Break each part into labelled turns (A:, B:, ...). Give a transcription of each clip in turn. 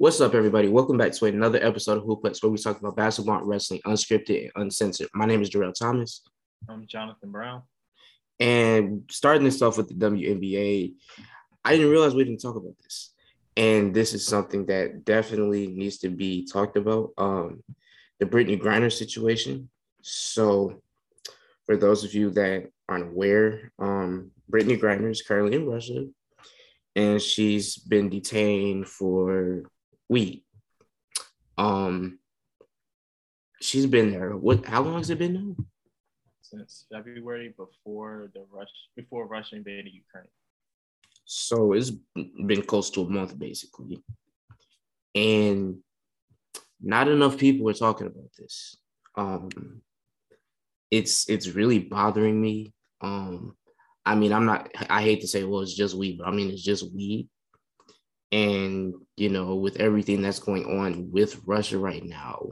A: What's up, everybody? Welcome back to another episode of Hooplex, where we talk about basketball wrestling, unscripted and uncensored. My name is Darrell Thomas.
B: I'm Jonathan Brown.
A: And starting this off with the WNBA, I didn't realize we didn't talk about this. And this is something that definitely needs to be talked about. Um, the Brittney Griner situation. So, for those of you that aren't aware, um, Brittney Griner is currently in Russia, and she's been detained for weed. Um, she's been there. What? How long has it been now?
B: Since February, before the rush, before Russia invaded Ukraine.
A: So it's been close to a month, basically, and not enough people are talking about this. Um, it's it's really bothering me. Um, I mean, I'm not. I hate to say, well, it's just weed, but I mean, it's just weed. And you know, with everything that's going on with Russia right now,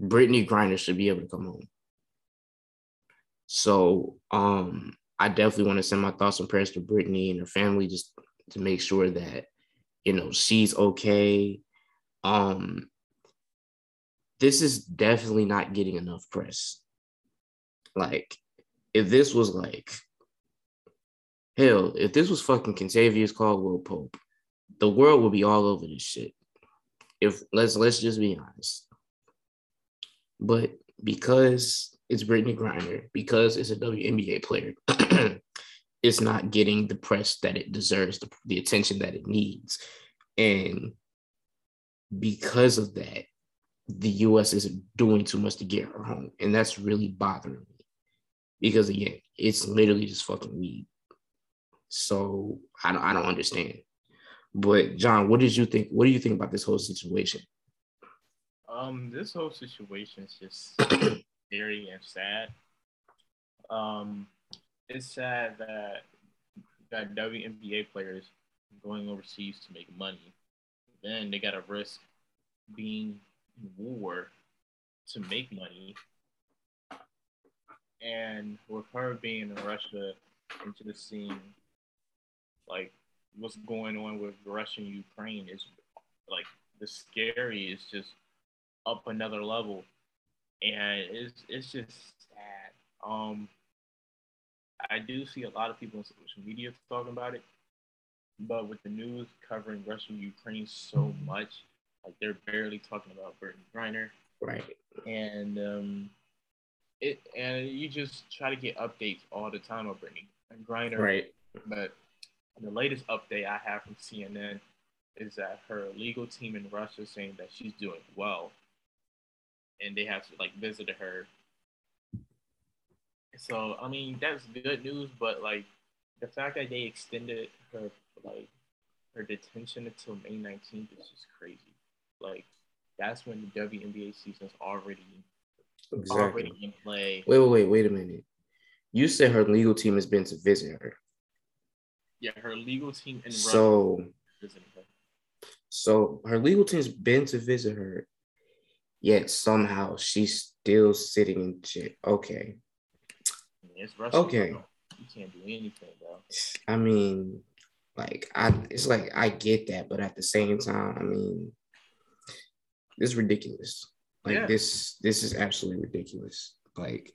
A: Brittney Griner should be able to come home. So, um, I definitely want to send my thoughts and prayers to Brittney and her family, just to make sure that you know she's okay. Um, this is definitely not getting enough press. Like, if this was like, hell, if this was fucking Kentavious Caldwell Pope, the world would be all over this shit. If let's let's just be honest. But because it's Brittney Griner, because it's a WNBA player, it's not getting the press that it deserves, the, the attention that it needs. And because of that, the US isn't doing too much to get her home. And that's really bothering me. Because again, it's literally just fucking weed. So I don't I don't understand. But John, what did you think? What do you think about this whole situation?
B: Um, this whole situation is just scary and sad. Um, it's sad that that WNBA players going overseas to make money, then they got to risk being in war to make money. And with her being in Russia into the scene, like what's going on with Russia and Ukraine is like the scary is just up another level. And it's it's just sad. Um I do see a lot of people on social media talking about it, but with the news covering Russia and Ukraine so much, like they're barely talking about Brittney Griner.
A: Right.
B: And um it and you just try to get updates all the time of Brittney Griner.
A: Right.
B: But the latest update I have from CNN is that her legal team in Russia is saying that she's doing well, and they have to like visit her. So I mean that's good news, but like the fact that they extended her like her detention until May 19th is just crazy. Like that's when the WNBA season's already
A: Exactly.
B: already in play.
A: Wait, wait, wait, wait a minute. You said her legal team has been to visit her.
B: Yeah, her legal team in Russia
A: So
B: is visiting her.
A: so her legal team's been to visit her, yet somehow she's still sitting in jail. Okay. Okay.
B: bro. You can't do anything, bro.
A: I mean, like I it's like I get that, but at the same time, I mean, this is ridiculous. Like
B: Yeah.
A: this this is absolutely ridiculous. Like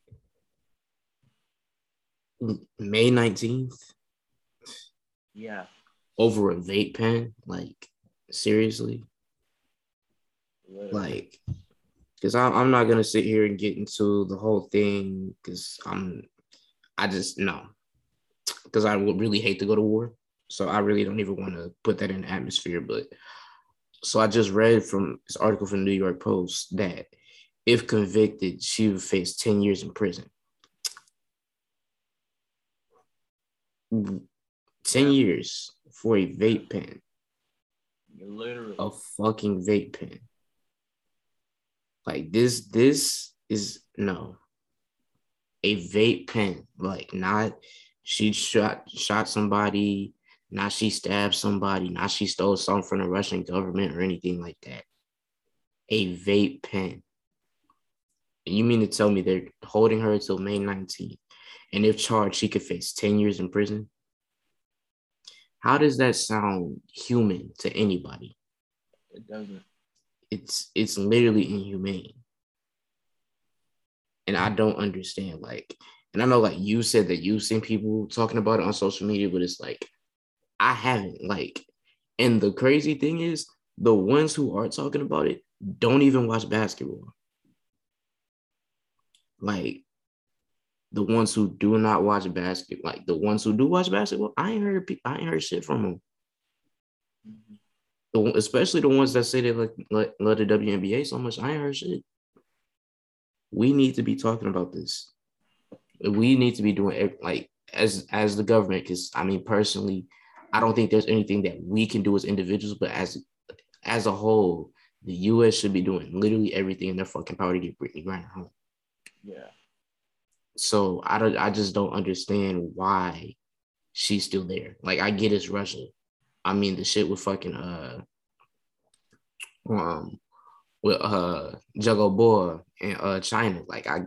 A: May 19th
B: Yeah.
A: over a vape pen, like seriously?
B: literally.
A: like because I'm, I'm not gonna sit here and get into the whole thing because i'm i just no because i would really hate to go to war so i really don't even want to put that in the atmosphere but so i just read from this article from the new york post that if convicted she would face 10 years in prison 10 years for a vape pen
B: literally.
A: a fucking vape pen. Like this, this is no. A vape pen, like not she shot shot somebody, not she stabbed somebody, not she stole something from the Russian government or anything like that. A vape pen. And you mean to tell me they're holding her until May 19th? And if charged, she could face 10 years in prison? How does that sound human to anybody?
B: It doesn't.
A: It's it's literally inhumane. And I don't understand. Like, and I know like you said that you've seen people talking about it on social media, but it's like I haven't. Like, and the crazy thing is the ones who are talking about it don't even watch basketball. Like the ones who do not watch basketball, like the ones who do watch basketball, I ain't heard I ain't heard shit from them. Mm-hmm. The, especially the ones that say they like love the WNBA so much, I ain't heard shit. We need to be talking about this. We need to be doing like as as the government, because I mean personally, I don't think there's anything that we can do as individuals, but as as a whole, the U.S. should be doing literally everything in their fucking power to get Brittney Griner home.
B: Yeah.
A: So I don't. I just don't understand why she's still there. Like I get it's Russia. I mean the shit with fucking uh um with uh Juggo Boy and uh China. Like I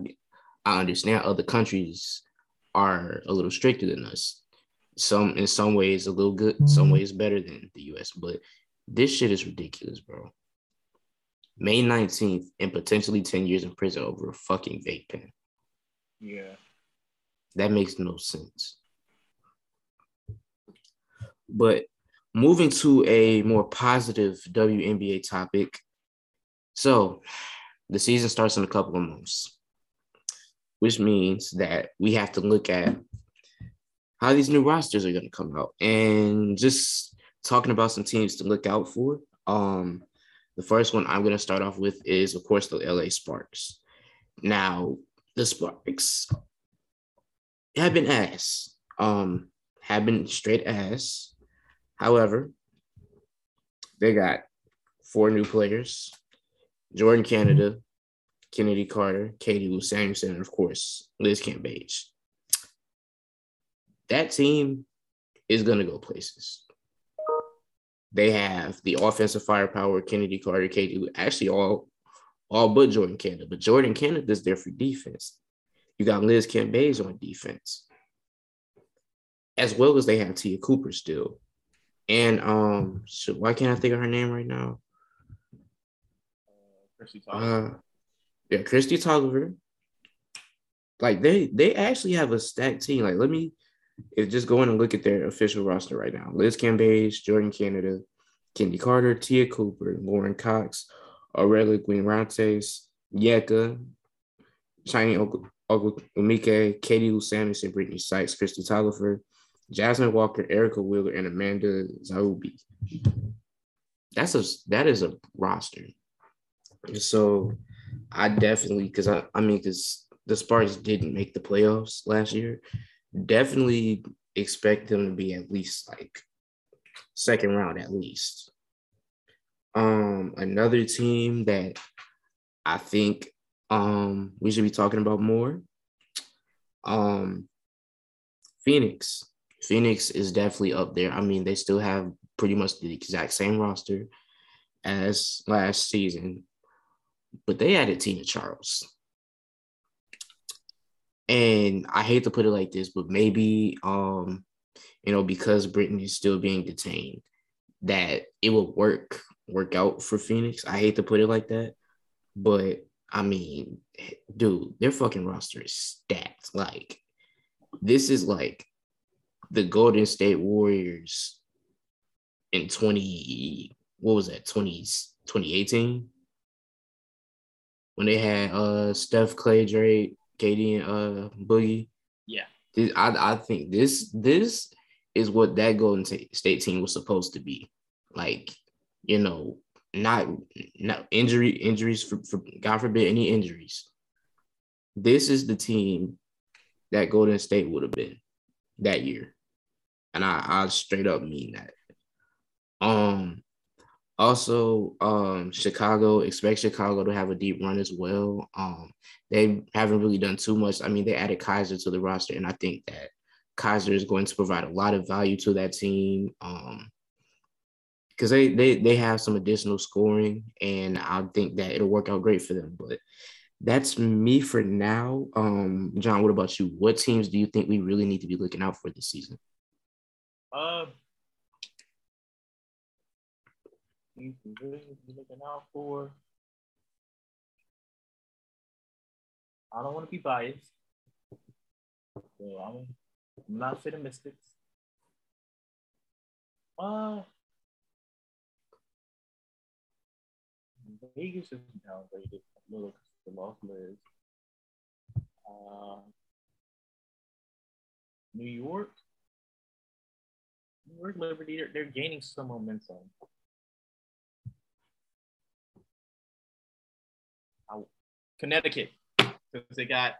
A: I understand other countries are a little stricter than us. Some in some ways a little good, some mm-hmm. ways better than the US, but this shit is ridiculous, bro. May 19th and potentially 10 years in prison over a fucking vape pen.
B: Yeah.
A: That makes no sense. But moving to a more positive WNBA topic. So the season starts in a couple of months, which means that we have to look at how these new rosters are going to come out and just talking about some teams to look out for. Um, the first one I'm going to start off with is, of course, the LA Sparks. Now, the Sparks have been ass, um, have been straight ass. However, they got four new players Jordan Canada, Kennedy Carter, Katie Lou Samuelson, and of course, Liz Cambage. That team is to go places. They have the offensive firepower, Kennedy Carter, Katie, actually all all but Jordan Canada. But Jordan Canada is there for defense. You got Liz Cambage on defense. As well as they have Te'a Cooper still. And um, so why can't I think of her name right now? Uh, yeah, Kristi Toliver. Like they they actually have a stacked team. Like let me if just go in and look at their official roster right now. Liz Cambage, Jordan Canada, Kendi Carter, Te'a Cooper, Lauren Cox, Arella Guirantes, Nneka, Chiney Ogwumike, Katie Lou and Brittney Sykes, Kristi Toliver, Jasmine Walker, Erica Wheeler, and Amanda Zahubi. That's a that is a roster. So I definitely because I, I mean because the Spartans didn't make the playoffs last year definitely expect them to be at least like second round at least. Um, another team that I think um we should be talking about more. Um, Phoenix. Phoenix is definitely up there. I mean, they still have pretty much the exact same roster as last season, but they added Tina Charles. And I hate to put it like this, but maybe um, you know, because Brittney is still being detained, that it will work work out for Phoenix. I hate to put it like that, but I mean, dude, their fucking roster is stacked. Like, this is like the Golden State Warriors in 20, what was that, 20, 2018? When they had uh Steph Clay Drake, KD and uh Boogie.
B: Yeah.
A: This, I I think this this is what that Golden State team was supposed to be. Like, you know, not not injury injuries for, for God forbid any injuries. This is the team that Golden State would have been that year. And I, I straight up mean that. Um also, um, Chicago, expect Chicago to have a deep run as well. Um, they haven't really done too much. I mean, they added Kaiser to the roster, and I think that Kaiser is going to provide a lot of value to that team. Um, because they, they they have some additional scoring, and I think that it'll work out great for them. But that's me for now. Um, John, what about you? What teams do you think we really need to be looking out for this season?
B: We really be looking out for. I don't want to be biased. So I'm, I'm not for the Mystics. Uh, Vegas is downgraded a little because the lost Liz. Uh, New York, New York Liberty, they're, they're gaining some momentum. Connecticut, because they got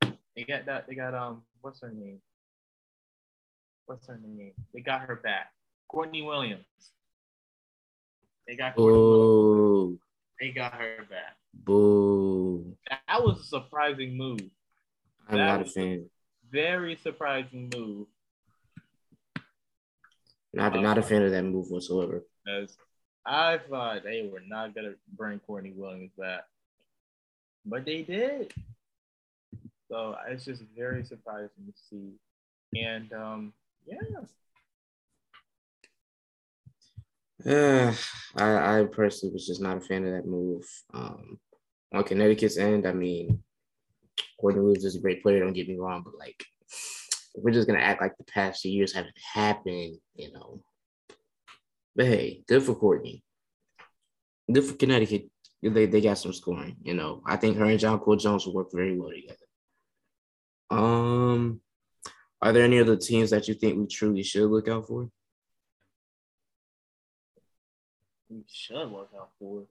B: they got that they got um what's her name? What's her name? They got her back. Courtney Williams. They got Courtney
A: Boo.
B: They got her back.
A: Boo.
B: That was a surprising move.
A: I'm
B: That
A: not a
B: was-
A: fan.
B: Very surprising move.
A: Not, not a fan of that move whatsoever.
B: Because I thought they were not gonna bring Courtney Williams back. But they did. So it's just very surprising to see. And um, yeah.
A: Uh, I, I personally was just not a fan of that move. Um, on Connecticut's end, I mean, Courtney Williams is a great player. Don't get me wrong, but like, we're just gonna act like the past two years haven't happened, you know. But hey, good for Courtney. Good for Connecticut. They they got some scoring. You know, I think her and Jonquel Jones will work very well together. Um, are there any other teams that you think we truly should look out for?
B: We should look out for.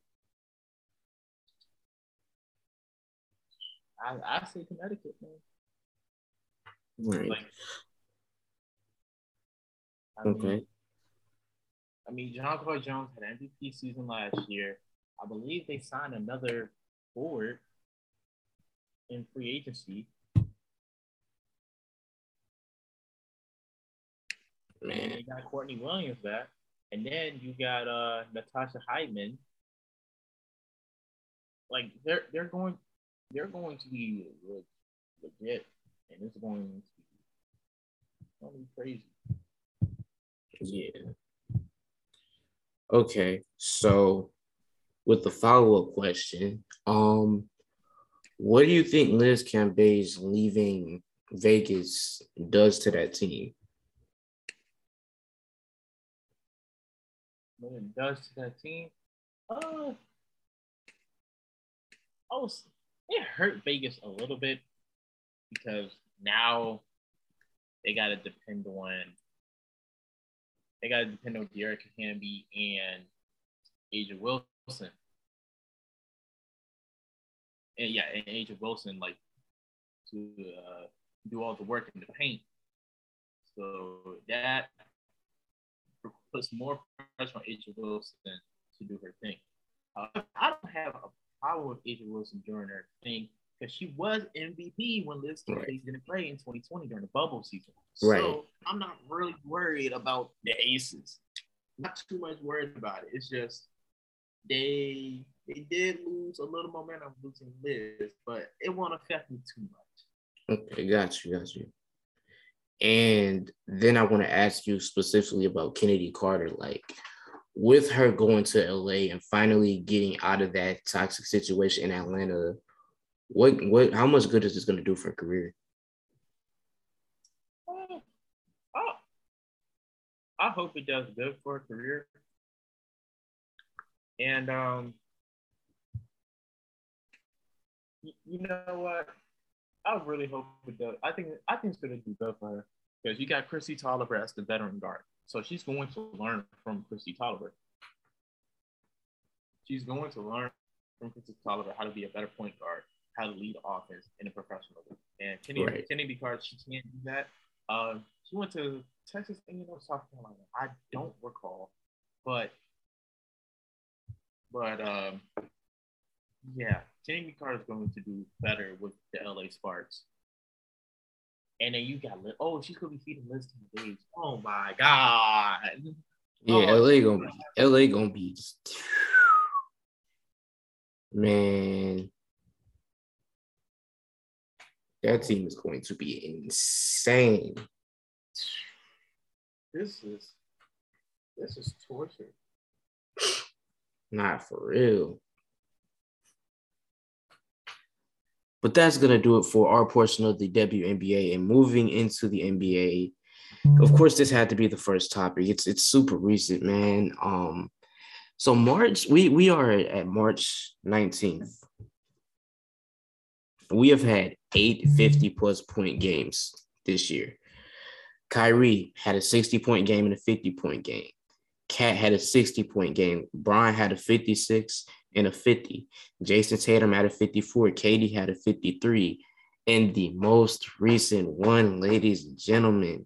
B: I I say Connecticut, man.
A: Right.
B: Like, I mean,
A: Okay.
B: I mean, John Carl Jones had an MVP season last year. I believe they signed another forward in free agency. And
A: Man.
B: they got Courtney Williams back. And then you got uh Natisha Hiedeman. Like they're they're going they're going to be le- legit and it's going to be, going to be crazy.
A: Yeah. Okay. So with the follow-up question, um, what do you think Liz Cambage's leaving Vegas does to that team?
B: Does to that team. Uh, I was it hurt Vegas a little bit because now they got to depend on they got to depend on Dearica Hamby and A'ja Wilson. And yeah, and A'ja Wilson like to uh, do all the work in the paint. So that puts more pressure on A'ja Wilson to do her thing. Uh, I don't have a problem with A'ja Wilson during her thing because she was MVP when Liz
A: Right.
B: didn't play in 2020 during the bubble season.
A: Right.
B: So I'm not really worried about the Aces. Not too much worried about it. It's just they they did lose a little momentum losing Liz, but it won't affect me too much.
A: Okay, got you, got you. And then I want to ask you specifically about Kennedy Carter. Like, with her going to LA and finally getting out of that toxic situation in Atlanta, what what how much good is this going to do for her career?
B: Uh, I, I hope it does good for her career. And um, you know what? I really hope it does. I think I think it's gonna do good for her because you got Kristi Toliver as the veteran guard, so she's going to learn from Kristi Toliver. She's going to learn from Kristi Toliver how to be a better point guard, how to lead offense in a professional league. And Kenny,
A: Right.
B: Kennedy Carter, she can't do that. Uh, she went to Texas A&M, South Carolina. I don't recall, but but um, yeah, Jamie Carter's going to do better with the LA Sparks. And then you got Liz. Oh, she's gonna be feeding Liz to the Oh my god!
A: Yeah,
B: Oh,
A: LA gonna be LA gonna be just man. That team is going to be insane.
B: This is this is torture.
A: Not for real. But that's gonna do it for our portion of the WNBA and moving into the NBA. Of course, this had to be the first topic. It's it's super recent, man. Um, so March, we we are at March 19th. We have had eight 50 plus point games this year. Kyrie had a 60 point game and a 50 point game. KAT had a 60 point game. Brian had a 56 and a 50. Jayson Tatum had a 54. KD had a 53. And the most recent one, ladies and gentlemen,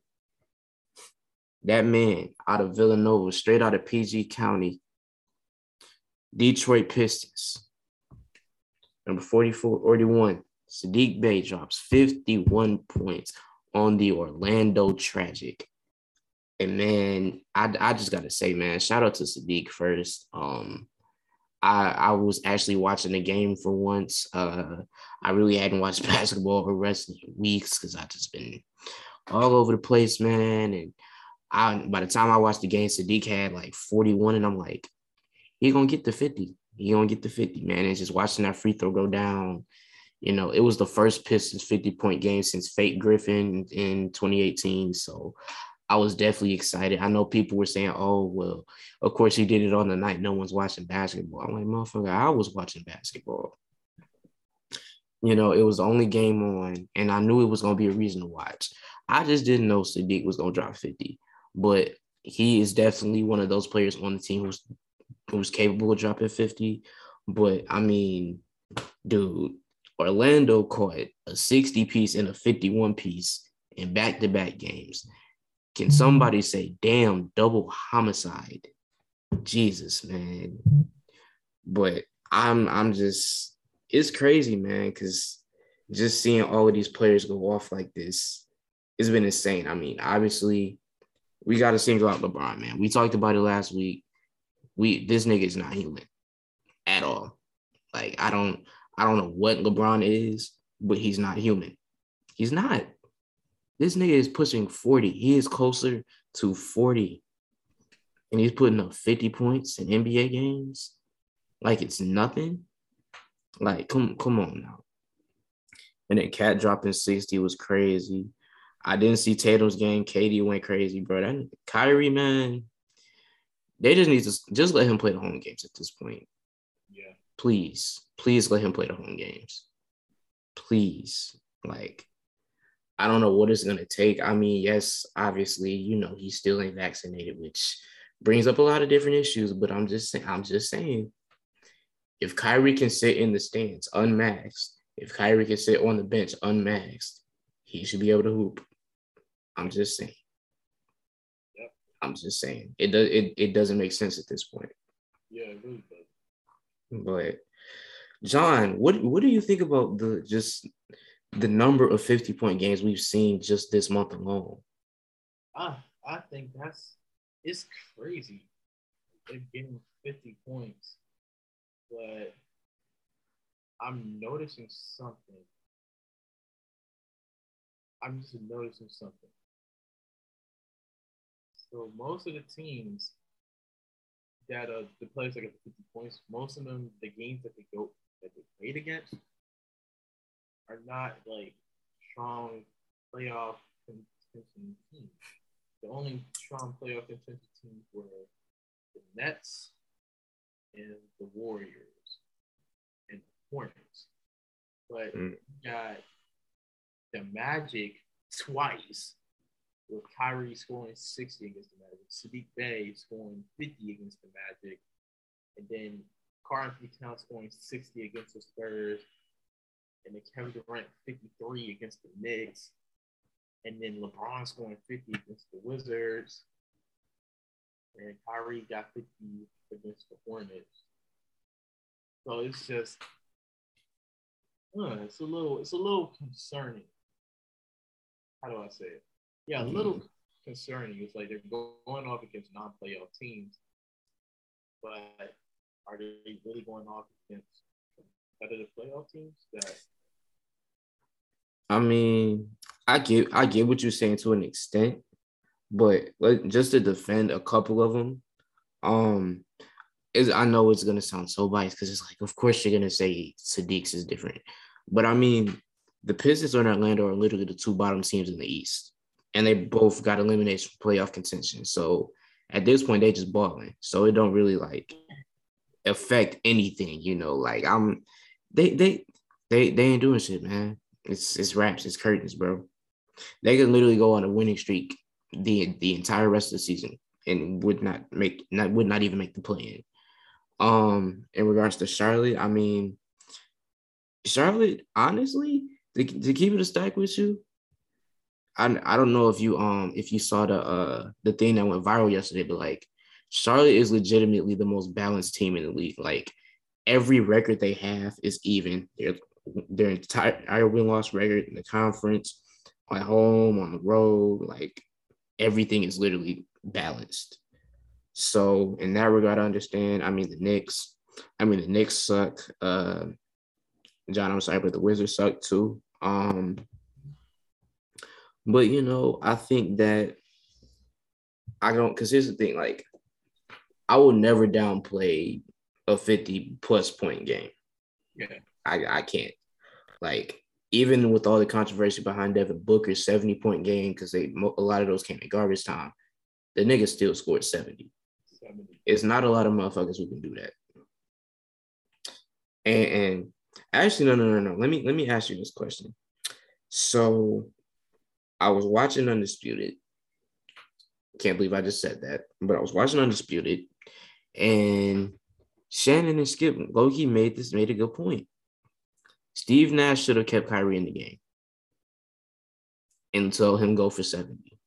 A: that man out of Villanova, straight out of PG County, Detroit Pistons, number 44, 41, Saddiq Bey drops 51 points on the Orlando Tragic. And man, I, I just gotta say, man, shout out to Saddiq first. Um, I I was actually watching the game for once. Uh, I really hadn't watched basketball for rest of weeks because I just been all over the place, man. And I by the time I watched the game, Saddiq had like 41, and I'm like, he gonna get the 50. He gonna get the 50, man. And just watching that free throw go down you know, it was the first Pistons 50 point game since Blake Griffin in 2018. So I was definitely excited. I know people were saying, oh, well, of course he did it on the night no one's watching basketball. I'm like, motherfucker, I was watching basketball. You know, it was the only game on, and I knew it was going to be a reason to watch. I just didn't know Saddiq was going to drop 50, but he is definitely one of those players on the team who's who's capable of dropping 50. But I mean, dude, Orlando caught a 60 piece and a 51 piece in back to back games. Can somebody say, damn, double homicide? Jesus, man. But I'm I'm just it's crazy, man, because just seeing all of these players go off like this, it's been insane. I mean, obviously, we got to single out LeBron, man. We talked about it last week. We this nigga is not human at all. Like I don't I don't know what LeBron is, but he's not human. He's not. This nigga is pushing 40. He is closer to 40. And he's putting up 50 points in NBA games. Like it's nothing. Like, come, come on now. And then KAT dropping 60 was crazy. I didn't see Tatum's game. KD went crazy, bro. That Kyrie, man, they just need to just let him play the home games at this point.
B: Yeah.
A: Please please let him play the home games. Please. Like, I don't know what it's going to take. I mean, yes, obviously, you know, he still ain't vaccinated, which brings up a lot of different issues, but I'm just saying, I'm just saying, if Kyrie can sit in the stands unmasked, if Kyrie can sit on the bench unmasked, he should be able to hoop. I'm just saying.
B: Yep.
A: I'm just saying. It does it, it doesn't make sense at this point.
B: Yeah, it really does.
A: But John, what what do you think about the just the number of 50 point games we've seen just this month alone?
B: I I think that's it's crazy. They're getting 50 points, but I'm noticing something. I'm just noticing something. So most of the teams that uh the players that get the 50 points, most of them the games that they go that they played against are not like strong playoff contention teams. The only strong playoff contention teams were the Nets and the Warriors and the Hornets. But mm. you got the Magic twice with Kyrie scoring 60 against the Magic, Saddiq Bey scoring 50 against the Magic, and then Karl-Anthony Towns scoring 60 against the Spurs, and then Kevin Durant 53 against the Knicks, and then LeBron scoring 50 against the Wizards, and Kyrie got 50 against the Hornets. So it's just, uh, it's a little, it's a little concerning. How do I say it? Yeah, a little mm-hmm. concerning. It's like they're going off against non-playoff teams, but are they really going off against competitive playoff teams that
A: I mean, I get I get what you're saying to an extent, but like just to defend a couple of them, um, is I know it's gonna sound so biased because it's like, of course you're gonna say Saddiq's is different, but I mean, the Pistons and Orlando are literally the two bottom teams in the East, and they both got elimination playoff contention. So at this point, they just balling. So it don't really like affect anything, you know. Like I'm, they they they they ain't doing shit, man. It's it's wraps, it's curtains, bro. They can literally go on a winning streak the the entire rest of the season and would not make not would not even make the play in. Um, in regards to Charlotte, I mean, Charlotte, honestly, to, to keep it a stack with you, I I don't know if you um if you saw the uh the thing that went viral yesterday, but like Charlotte is legitimately the most balanced team in the league. Like every record they have is even. Their their entire win loss record in the conference, at home, on the road, like everything is literally balanced. So in that regard, I understand. I mean, the Knicks, I mean, the Knicks suck. Uh, John, I'm sorry, but the Wizards suck too. Um, but you know, I think that I don't because here's the thing, like I will never downplay a 50 plus point game.
B: Yeah.
A: I, I can't. Like, even with all the controversy behind Devin Booker's 70 point game, because they a lot of those came in garbage time, the nigga still scored 70. It's not a lot of motherfuckers who can do that. And, and actually, no, no, no, no. Let me let me ask you this question. So I was watching Undisputed. Can't believe I just said that, but I was watching Undisputed, and Shannon and Skip Loki made this made a good point. Steve Nash should have kept Kyrie in the game and told him go for 70.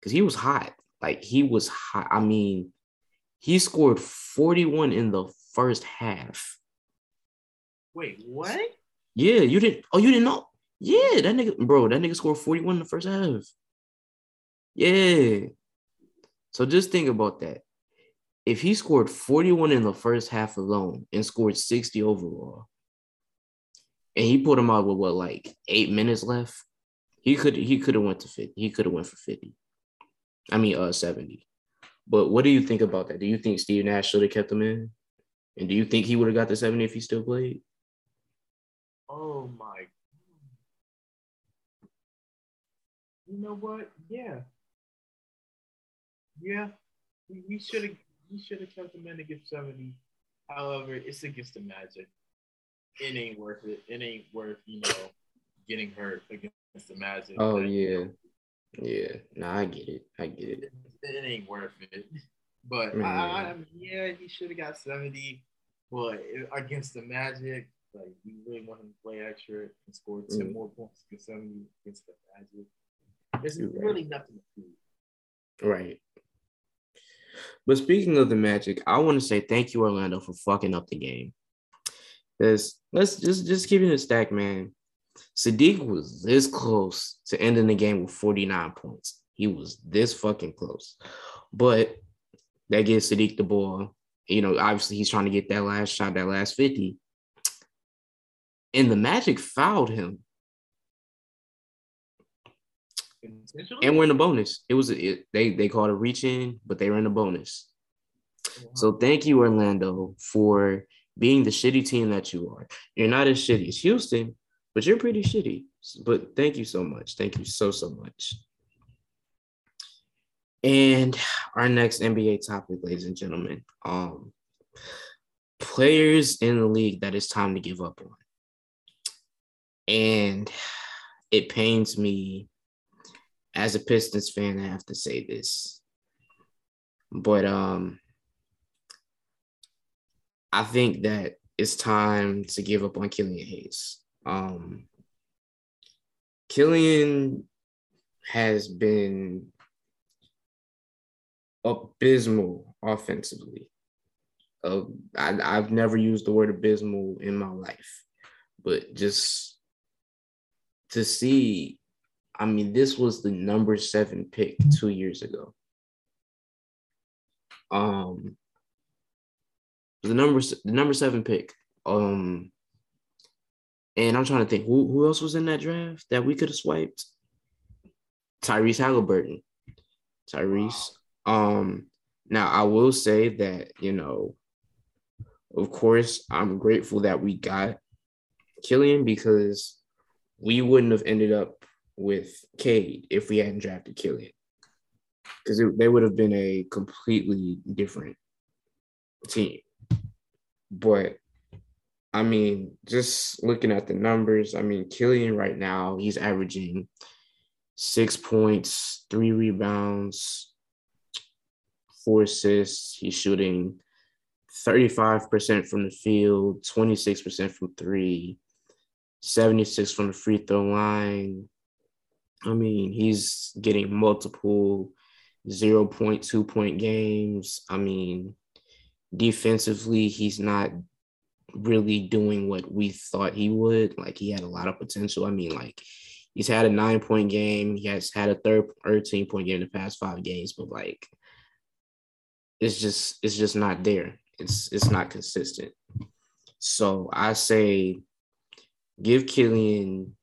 A: Because he was hot. Like he was hot. I mean, he scored 41 in the first half.
B: Wait, what?
A: Yeah, you didn't. Oh, you didn't know? Yeah, that nigga, bro, that nigga scored 41 in the first half. Yeah. So just think about that. If he scored 41 in the first half alone and scored 60 overall, and he put him out with what, like eight minutes left, he could he could have went to 50. He could have went for 50. I mean, uh, 70. But what do you think about that? Do you think Steve Nash should have kept him in? And do you think he would have got the 70 if he still played?
B: Oh my. You know what? Yeah. Yeah. We should have we should have kept him in against 70. However, it's against the Magic. It ain't worth it. It ain't worth, you know, getting hurt against the Magic.
A: Oh yeah. Yeah, no, I get it. I get it.
B: It ain't worth it. But I, I, mean, yeah, he should have got 70. But against the Magic, like you really want him to play extra and score 10 mm. more points against 70 against the Magic. There's You're really right. nothing to do.
A: Right. But speaking of the Magic, I want to say thank you, Orlando, for fucking up the game. Because let's just just keep it a stack, man. Saddiq was this close to ending the game with 49 points. He was this fucking close. But that gives Saddiq the ball. You know, obviously he's trying to get that last shot, that last 50. And the Magic fouled him. And we're in the bonus. It was it, they they called a reach in, but they were in the bonus. Wow. So thank you, Orlando, for being the shitty team that you are. You're not as shitty as Houston, but you're pretty shitty. But thank you so much. Thank you so, so much. And our next NBA topic, ladies and gentlemen, um, players in the league that it's time to give up on. And it pains me as a Pistons fan, I have to say this. But um I think that it's time to give up on Killian Hayes. Um, Killian has been abysmal offensively. Uh, I, I've never used the word abysmal in my life, but just to see, I mean, this was the number seven pick two years ago. Um, the number the number seven pick. Um, and I'm trying to think who, who else was in that draft that we could have swiped? Tyrese Halliburton. Tyrese. Wow. Um, Now, I will say that, you know, of course, I'm grateful that we got Killian because we wouldn't have ended up with Cade if we hadn't drafted Killian. Because they would have been a completely different team. But I mean, just looking at the numbers, I mean, Killian right now, he's averaging six points, three rebounds, four assists. He's shooting 35% from the field, 26% from three, 76 from the free throw line. I mean, he's getting multiple 0.2 point games. I mean, defensively, he's not really doing what we thought he would. Like, he had a lot of potential. I mean, like, he's had a nine point game. He has had a third 13 point game in the past five games, but like, it's just it's just not there. It's it's not consistent. So I say give Killian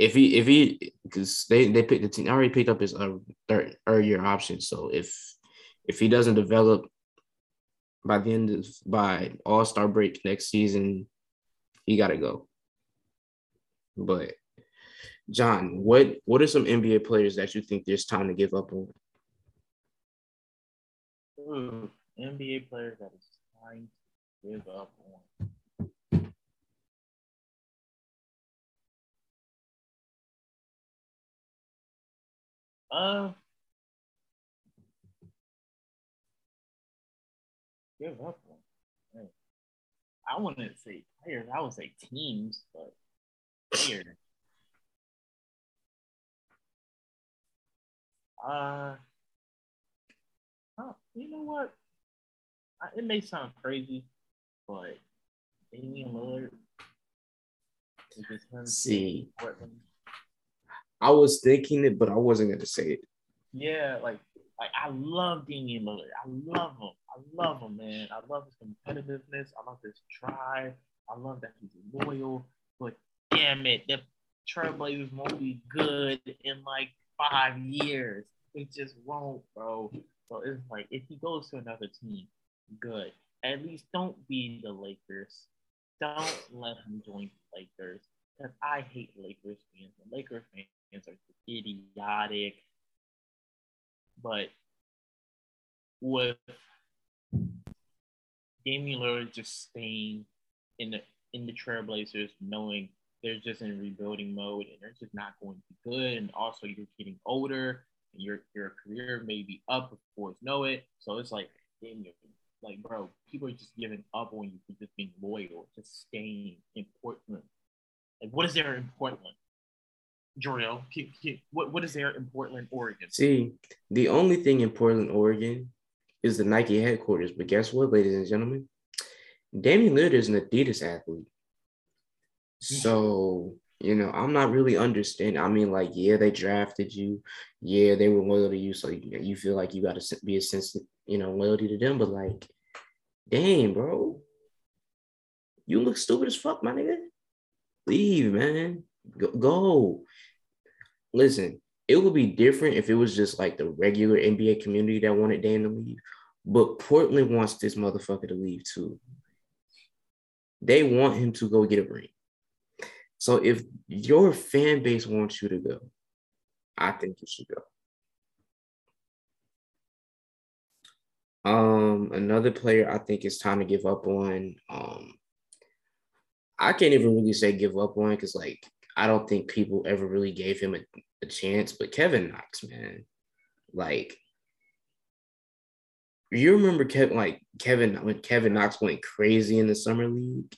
A: if he if he because they they picked the team already picked up his uh, third year option. So if if he doesn't develop by the end of by All Star break next season, he got to go. But John, what what are some NBA players that you think there's time to give up on?
B: Ooh, NBA players that is time to give up on. Uh, give up on. I wouldn't say players. I would say teams, but players. Uh, oh, you know what? I, it may sound crazy, but Damian Lillard.
A: See, I was thinking it, but I wasn't gonna say it.
B: Yeah, like like I love Damian Lillard. I love him. I love him, man. I love his competitiveness. I love his drive. I love that he's loyal. But damn it, the Trailblazers won't be good in like five years. It just won't, bro. So it's like if he goes to another team, good. At least don't be the Lakers. Don't let him join the Lakers. Because I hate Lakers fans. The Lakers fans are idiotic. But with Damian Lillard just staying in the in the Trailblazers, knowing they're just in rebuilding mode and they're just not going to be good. And also you're getting older and your your career may be up before you know it. So it's like Damian, like bro, people are just giving up on you for just being loyal, just staying in Portland. Like what is there in Portland? Joriel, what, what is there in Portland, Oregon?
A: See, the only thing in Portland, Oregon is the Nike headquarters. But guess what, ladies and gentlemen? Damian Lillard is an Adidas athlete. Hmm. So, you know, I'm not really understanding. I mean, like, yeah, they drafted you. Yeah, they were loyal to you. So you feel like you got to be a sense, of, you know, loyalty to them. But like, damn, bro. You look stupid as fuck, my nigga. Leave, man. Go. go. Listen, it would be different if it was just like the regular NBA community that wanted Dan to leave. But Portland wants this motherfucker to leave too. They want him to go get a ring. So if your fan base wants you to go, I think you should go. Um, another player I think it's time to give up on. Um, I can't even really say give up on because like I don't think people ever really gave him a, a chance. But Kevin Knox, man, like you remember Kevin, like Kevin when Kevin Knox went crazy in the summer league,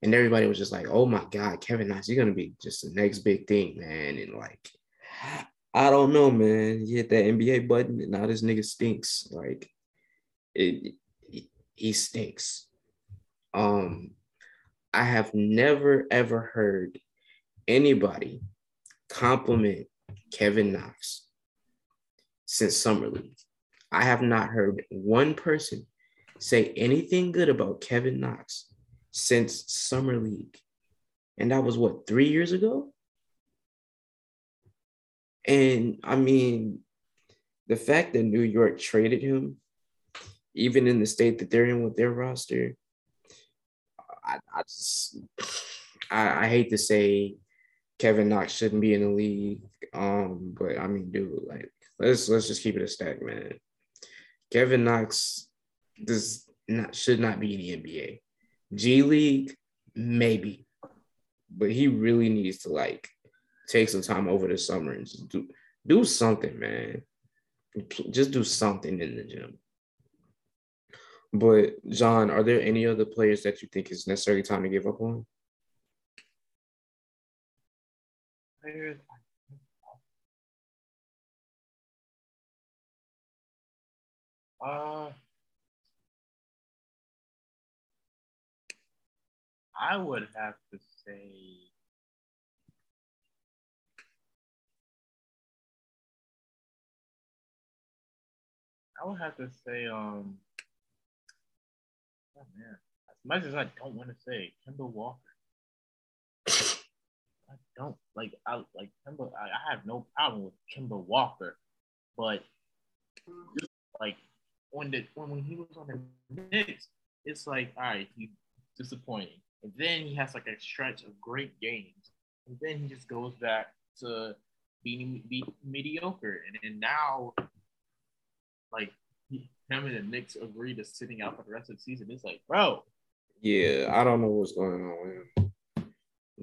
A: and everybody was just like, "Oh my God, Kevin Knox, you're gonna be just the next big thing, man." And like, I don't know, man. You hit that NBA button, and now this nigga stinks. Like, it, it he stinks. Um, I have never ever heard anybody compliment Kevin Knox since Summer League. I have not heard one person say anything good about Kevin Knox since Summer League. And that was what, three years ago? And I mean, the fact that New York traded him, even in the state that they're in with their roster, I, I just I, I hate to say Kevin Knox shouldn't be in the league. Um, but I mean, dude, like let's let's just keep it a stack, man. Kevin Knox does not should not be in the NBA. G League, maybe, but he really needs to like take some time over the summer and just do do something, man. Just do something in the gym. But John, are there any other players that you think is necessarily time to give up on?
B: Players. Uh, I would have to say. I would have to say, um, oh man, as much as I don't want to say, Kemba Walker. Don't like I like Kemba. I, I have no problem with Kemba Walker, but like when the when, when he was on the Knicks, it's like all right, he's disappointing, and then he has like a stretch of great games, and then he just goes back to being be mediocre, and then now like he, him and the Knicks agreed to sitting out for the rest of the season. It's like, bro.
A: Yeah, I don't know what's going on with him.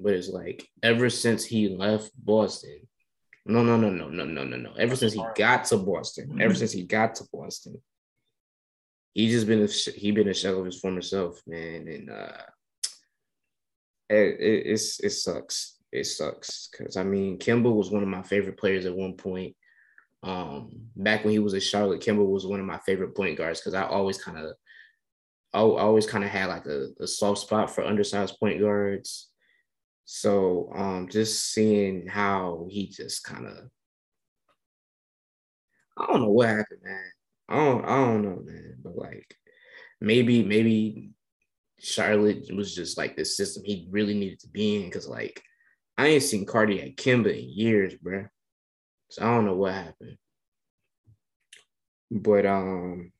A: But it's like ever since he left Boston, no, no, no, no, no, no, no, no. Ever since he got to Boston, ever since he got to Boston, he just been a, he been a shell of his former self, man, and uh, it, it it's it sucks. It sucks because I mean, Kemba was one of my favorite players at one point. Um, back when he was in Charlotte, Kemba was one of my favorite point guards because I always kind of, I always kind of had like a, a soft spot for undersized point guards. So um, just seeing how he just kind of, I don't know what happened, man. I don't, I don't know, man. But like, maybe, maybe Charlotte was just like the system he really needed to be in because like I ain't seen cardiac Kemba in years, bro. So I don't know what happened. But um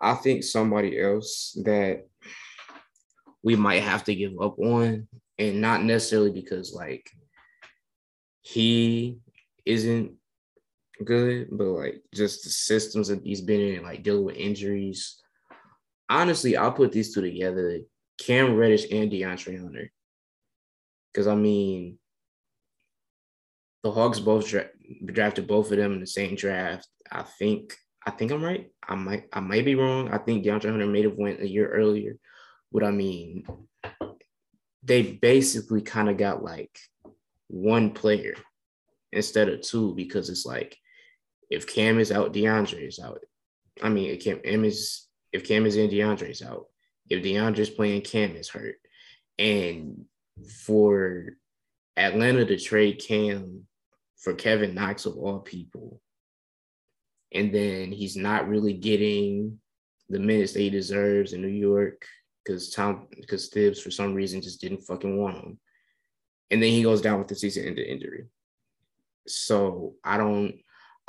A: I think somebody else that we might have to give up on, and not necessarily because like he isn't good, but like just the systems that he's been in, like dealing with injuries. Honestly, I'll put these two together: Cam Reddish and DeAndre Hunter. Because I mean, the Hawks both dra- drafted both of them in the same draft. I think I think I'm right. I might I might be wrong. I think DeAndre Hunter may have went a year earlier. What I mean, they basically kind of got like one player instead of two because it's like if Cam is out, DeAndre is out. I mean, if Cam is if Cam is in, DeAndre is out. If DeAndre's playing, Cam is hurt. And for Atlanta to trade Cam for Kevin Knox of all people, and then he's not really getting the minutes that he deserves in New York because Tom because Thibs for some reason just didn't fucking want him. And then he goes down with the season ended injury. So I don't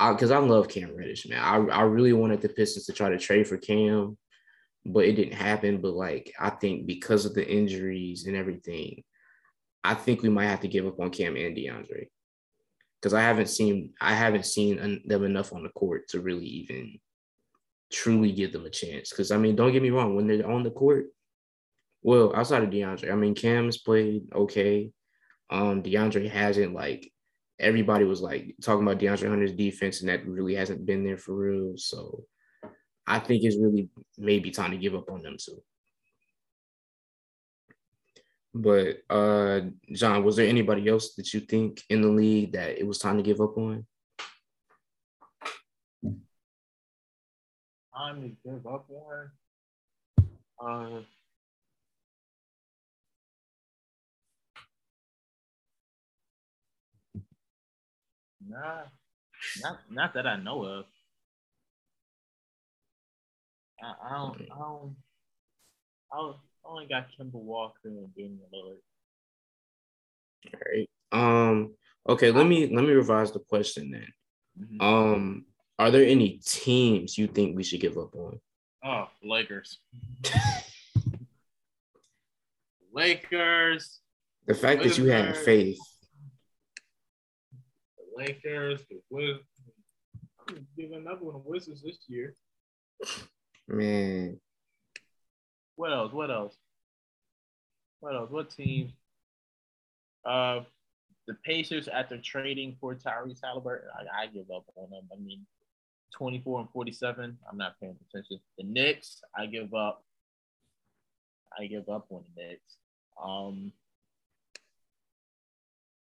A: I because I, I, love Cam Reddish, man. I, I really wanted the Pistons to try to trade for Cam, but it didn't happen. But like I think because of the injuries and everything, I think we might have to give up on Cam and DeAndre because I haven't seen I haven't seen them enough on the court to really even truly give them a chance. Because I mean, don't get me wrong, when they're on the court, well, outside of DeAndre, I mean, Cam's played okay. Um, DeAndre hasn't like everybody was like talking about DeAndre Hunter's defense, and that really hasn't been there for real. So I think it's really maybe time to give up on them too. But uh John, was there anybody else that you think in the league that it was time to give up on?
B: Time to give up on. Uh Nah, not not that I know of. I, I don't. I don't. I only got Kemba Walker and Damian Lillard.
A: All right. Um. Okay. Let me let me revise the question then. Mm-hmm. Um, are there any teams you think we should give up on?
B: Oh, Lakers. Lakers.
A: The fact Wizards, that you have faith.
B: The Lakers, the Wizards. I'm giving up on the Wizards this year.
A: Man.
B: What else? What else? What else? What team? Uh, the Pacers after trading for Tyrese Halliburton, I, I give up on them. I mean, 24 and 47, I'm not paying attention. The Knicks, I give up. I give up on the Knicks. Um,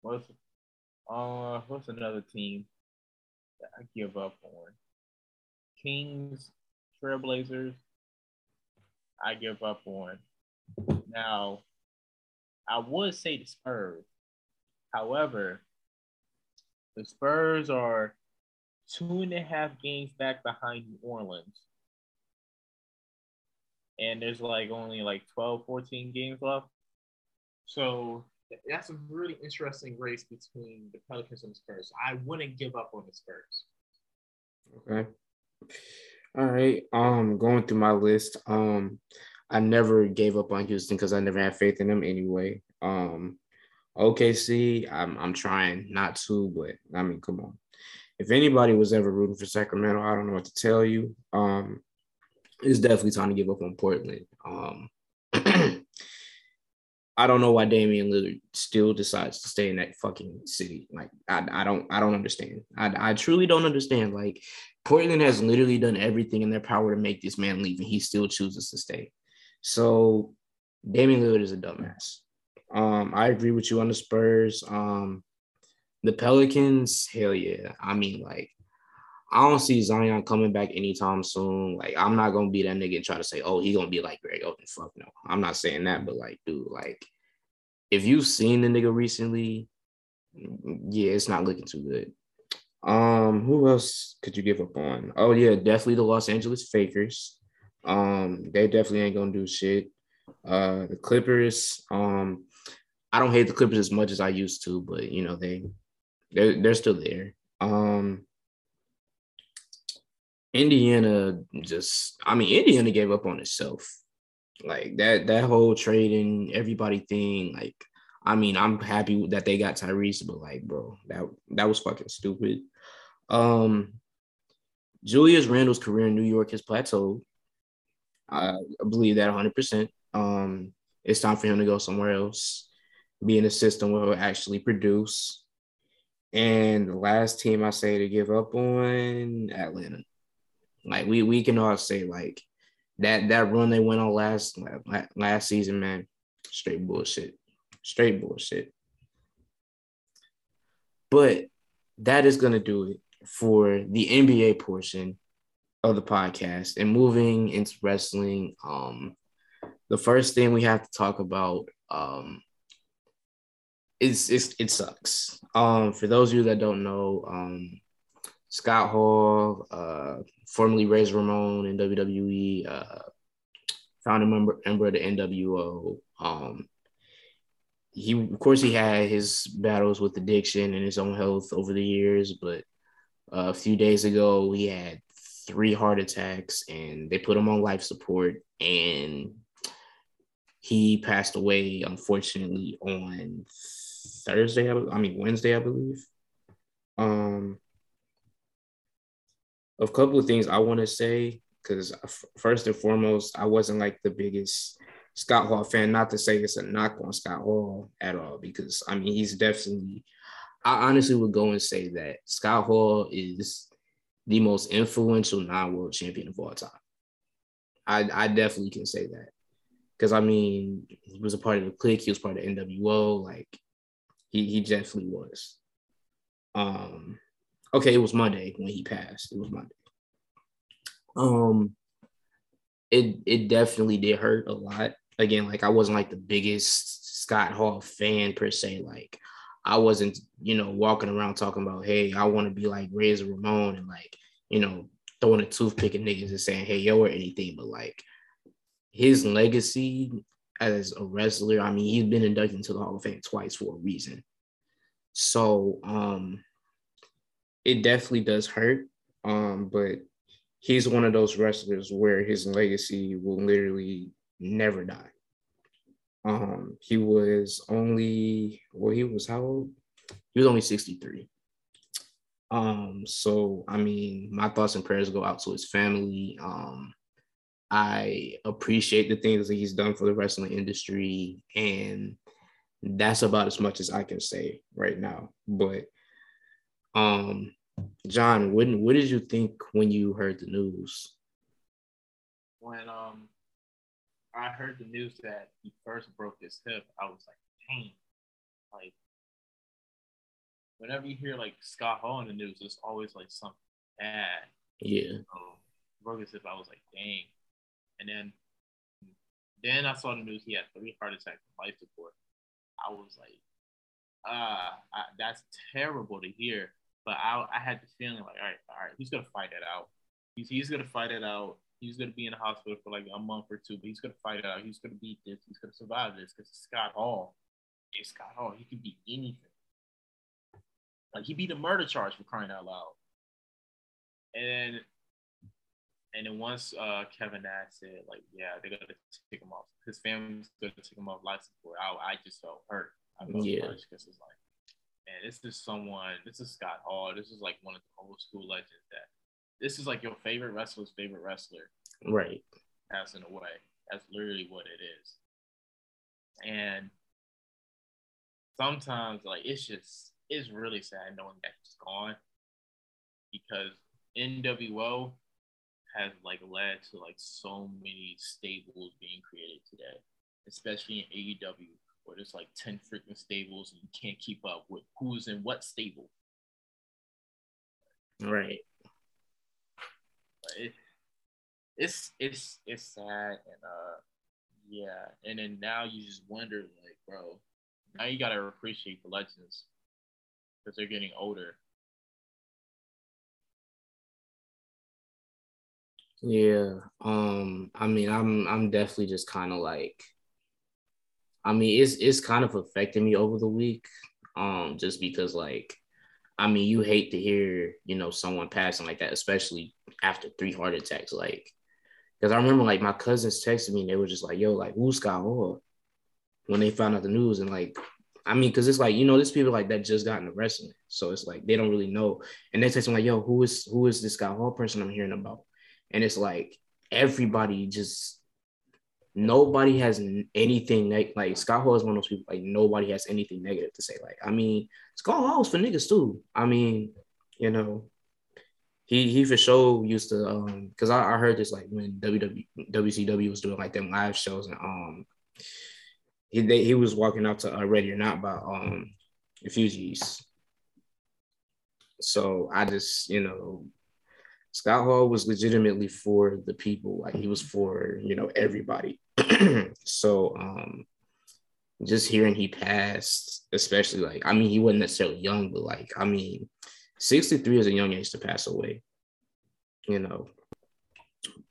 B: what's uh what's another team that I give up on? Kings, Trailblazers, I give up on. Now, I would say the Spurs. However, the Spurs are two and a half games back behind New Orleans. And there's like only like 12, 14 games left. So that's a really interesting race between the Pelicans and the Spurs. I wouldn't give up on the Spurs.
A: Okay. All right. Um, going through my list. Um, I never gave up on Houston because I never had faith in them anyway. Um, OKC, I'm I'm trying not to, but I mean, come on. If anybody was ever rooting for Sacramento, I don't know what to tell you. Um, it's definitely time to give up on Portland. Um, I don't know why Damian Lillard still decides to stay in that fucking city. Like I, I don't I don't understand. I, I truly don't understand. Like Portland has literally done everything in their power to make this man leave, and he still chooses to stay. So Damian Lillard is a dumbass. Um, I agree with you on the Spurs. Um, the Pelicans, hell yeah. I mean, like, I don't see Zion coming back anytime soon. Like, I'm not gonna be that nigga and try to say, oh, he gonna be like Greg Oden. Fuck no. I'm not saying that, but like, dude, like, if you've seen the nigga recently, yeah, it's not looking too good. Um, who else could you give up on? Oh yeah, definitely the Los Angeles Fakers. Um, they definitely ain't gonna do shit. Uh, the Clippers. Um, I don't hate the Clippers as much as I used to, but you know they they're they're still there. Um, Indiana just, I mean, Indiana gave up on itself. Like that that whole trading everybody thing. Like, I mean, I'm happy that they got Tyrese, but like, bro, that that was fucking stupid. Um, Julius Randle's career in New York has plateaued. I believe that 100%. Um, it's time for him to go somewhere else, be in a system where he'll actually produce. And the last team I say to give up on Atlanta. Like we we can all say like that that run they went on last last season, man, straight bullshit, straight bullshit. But that is gonna do it for the NBA portion of the podcast and moving into wrestling. Um, the first thing we have to talk about um it's, it's it sucks. Um, for those of you that don't know, um, Scott Hall, uh, formerly Razor Ramon in WWE, uh, founder member, member of the NWO. Um, he, of course, he had his battles with addiction and his own health over the years, but uh, a few days ago, he had three heart attacks and they put him on life support and he passed away unfortunately on Thursday, I mean Wednesday, I believe. Um, a couple of things I want to say because first and foremost, I wasn't like the biggest Scott Hall fan. Not to say it's a knock on Scott Hall at all, because I mean he's definitely. I honestly would go and say that Scott Hall is the most influential non-world champion of all time. I, I definitely can say that because I mean he was a part of the clique. He was part of NWO. Like he he definitely was. Um, okay, it was Monday when he passed. It was Monday. Um, it it definitely did hurt a lot. Again, like I wasn't like the biggest Scott Hall fan per se. Like I wasn't, you know, walking around talking about, hey, I want to be like Razor Ramon and like, you know, throwing a toothpick at niggas and saying, hey, yo, or anything. But like his legacy as a wrestler. I mean, he's been inducted into the Hall of Fame twice for a reason. So, um, it definitely does hurt. Um, but he's one of those wrestlers where his legacy will literally never die. Um, he was only well, he was how old? He was only 63. Um, so I mean, my thoughts and prayers go out to his family. Um, I appreciate the things that he's done for the wrestling industry, and that's about as much as I can say right now. But um, John, what what did you think when you heard the news?
B: When um I heard the news that he first broke his hip, I was like, dang, like whenever you hear like Scott Hall in the news, it's always like something bad.
A: Yeah.
B: So broke his hip, I was like, dang. And then then I saw the news he had three heart attacks and life support. I was like, ah, uh, that's terrible to hear. But I, I had the feeling like, all right, all right, he's gonna fight it out. He's, he's gonna fight it out. He's gonna be in the hospital for like a month or two, but he's gonna fight it out. He's gonna beat this. He's gonna survive this because Scott Hall. It's Scott Hall. He can beat anything. Like he beat a murder charge for crying out loud. And then, and then once uh, Kevin Nash said like, yeah, they're gonna take him off. His family's gonna take him off life support. I, I just felt hurt. I felt
A: yeah.
B: because it's like man, this is someone, this is Scott Hall. This is like one of the old school legends that this is like your favorite wrestler's favorite wrestler.
A: Right.
B: Passing away. That's literally what it is. And sometimes like it's just it's really sad knowing that he's gone because NWO has like led to like so many stables being created today, especially in AEW where there's like 10 freaking stables and you can't keep up with who's in what stable.
A: Right.
B: It, it's it's it's sad and uh yeah, and then now you just wonder like, bro, now you gotta appreciate the legends because they're getting older.
A: Yeah. Um, I mean, I'm I'm definitely just kind of like I mean, it's it's kind of affecting me over the week. Um, just because like, I mean, you hate to hear, you know, someone passing like that, especially after three heart attacks. Like, because I remember like my cousins texted me and they were just like, yo, like who's Scott Hall? When they found out the news and like, I mean, because it's like, you know, there's people like that just got into wrestling. So it's like they don't really know. And they text me like, yo, who is who is this Scott Hall person I'm hearing about? And it's like everybody just nobody has anything neg- like Scott Hall is one of those people like nobody has anything negative to say. Like, I mean, Scott Hall was for niggas too. I mean, you know, he he for sure used to um because I, I heard this like when WW WCW was doing like them live shows and um he they, he was walking out to uh, Ready or Not by um refugees. So I just you know Scott Hall was legitimately for the people. Like he was for, you know, everybody. so um just hearing he passed, especially like I mean he wasn't necessarily young, but like I mean 63 is a young age to pass away, you know.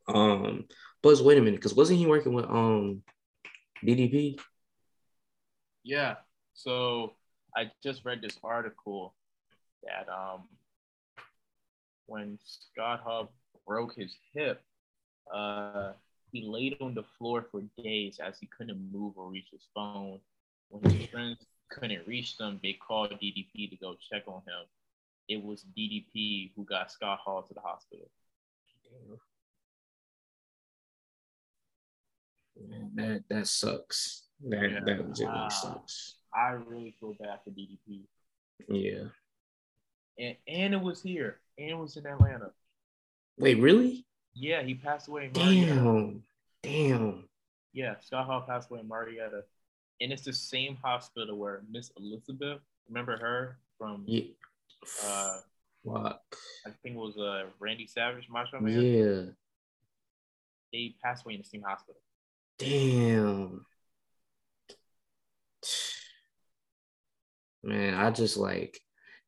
A: Um Buzz, wait a minute, because wasn't he working with um DDP?
B: Yeah. So I just read this article that um when Scott Hall broke his hip, uh he laid on the floor for days as he couldn't move or reach his phone. When his friends couldn't reach them, they called DDP to go check on him. It was DDP who got Scott Hall to the hospital.
A: Man, that that sucks. That yeah. that legitimately uh, sucks.
B: I really feel bad for DDP.
A: Yeah.
B: And and it was here. And it was in Atlanta.
A: Wait, really?
B: Yeah, he passed away.
A: Damn. Damn.
B: Yeah, Scott Hall passed away in Marietta. And it's the same hospital where Miss Elizabeth, remember her from
A: yeah.
B: uh
A: Fuck.
B: I think it was uh Randy Savage, Macho Man.
A: Yeah.
B: They passed away in the same hospital.
A: Damn. Man, I just like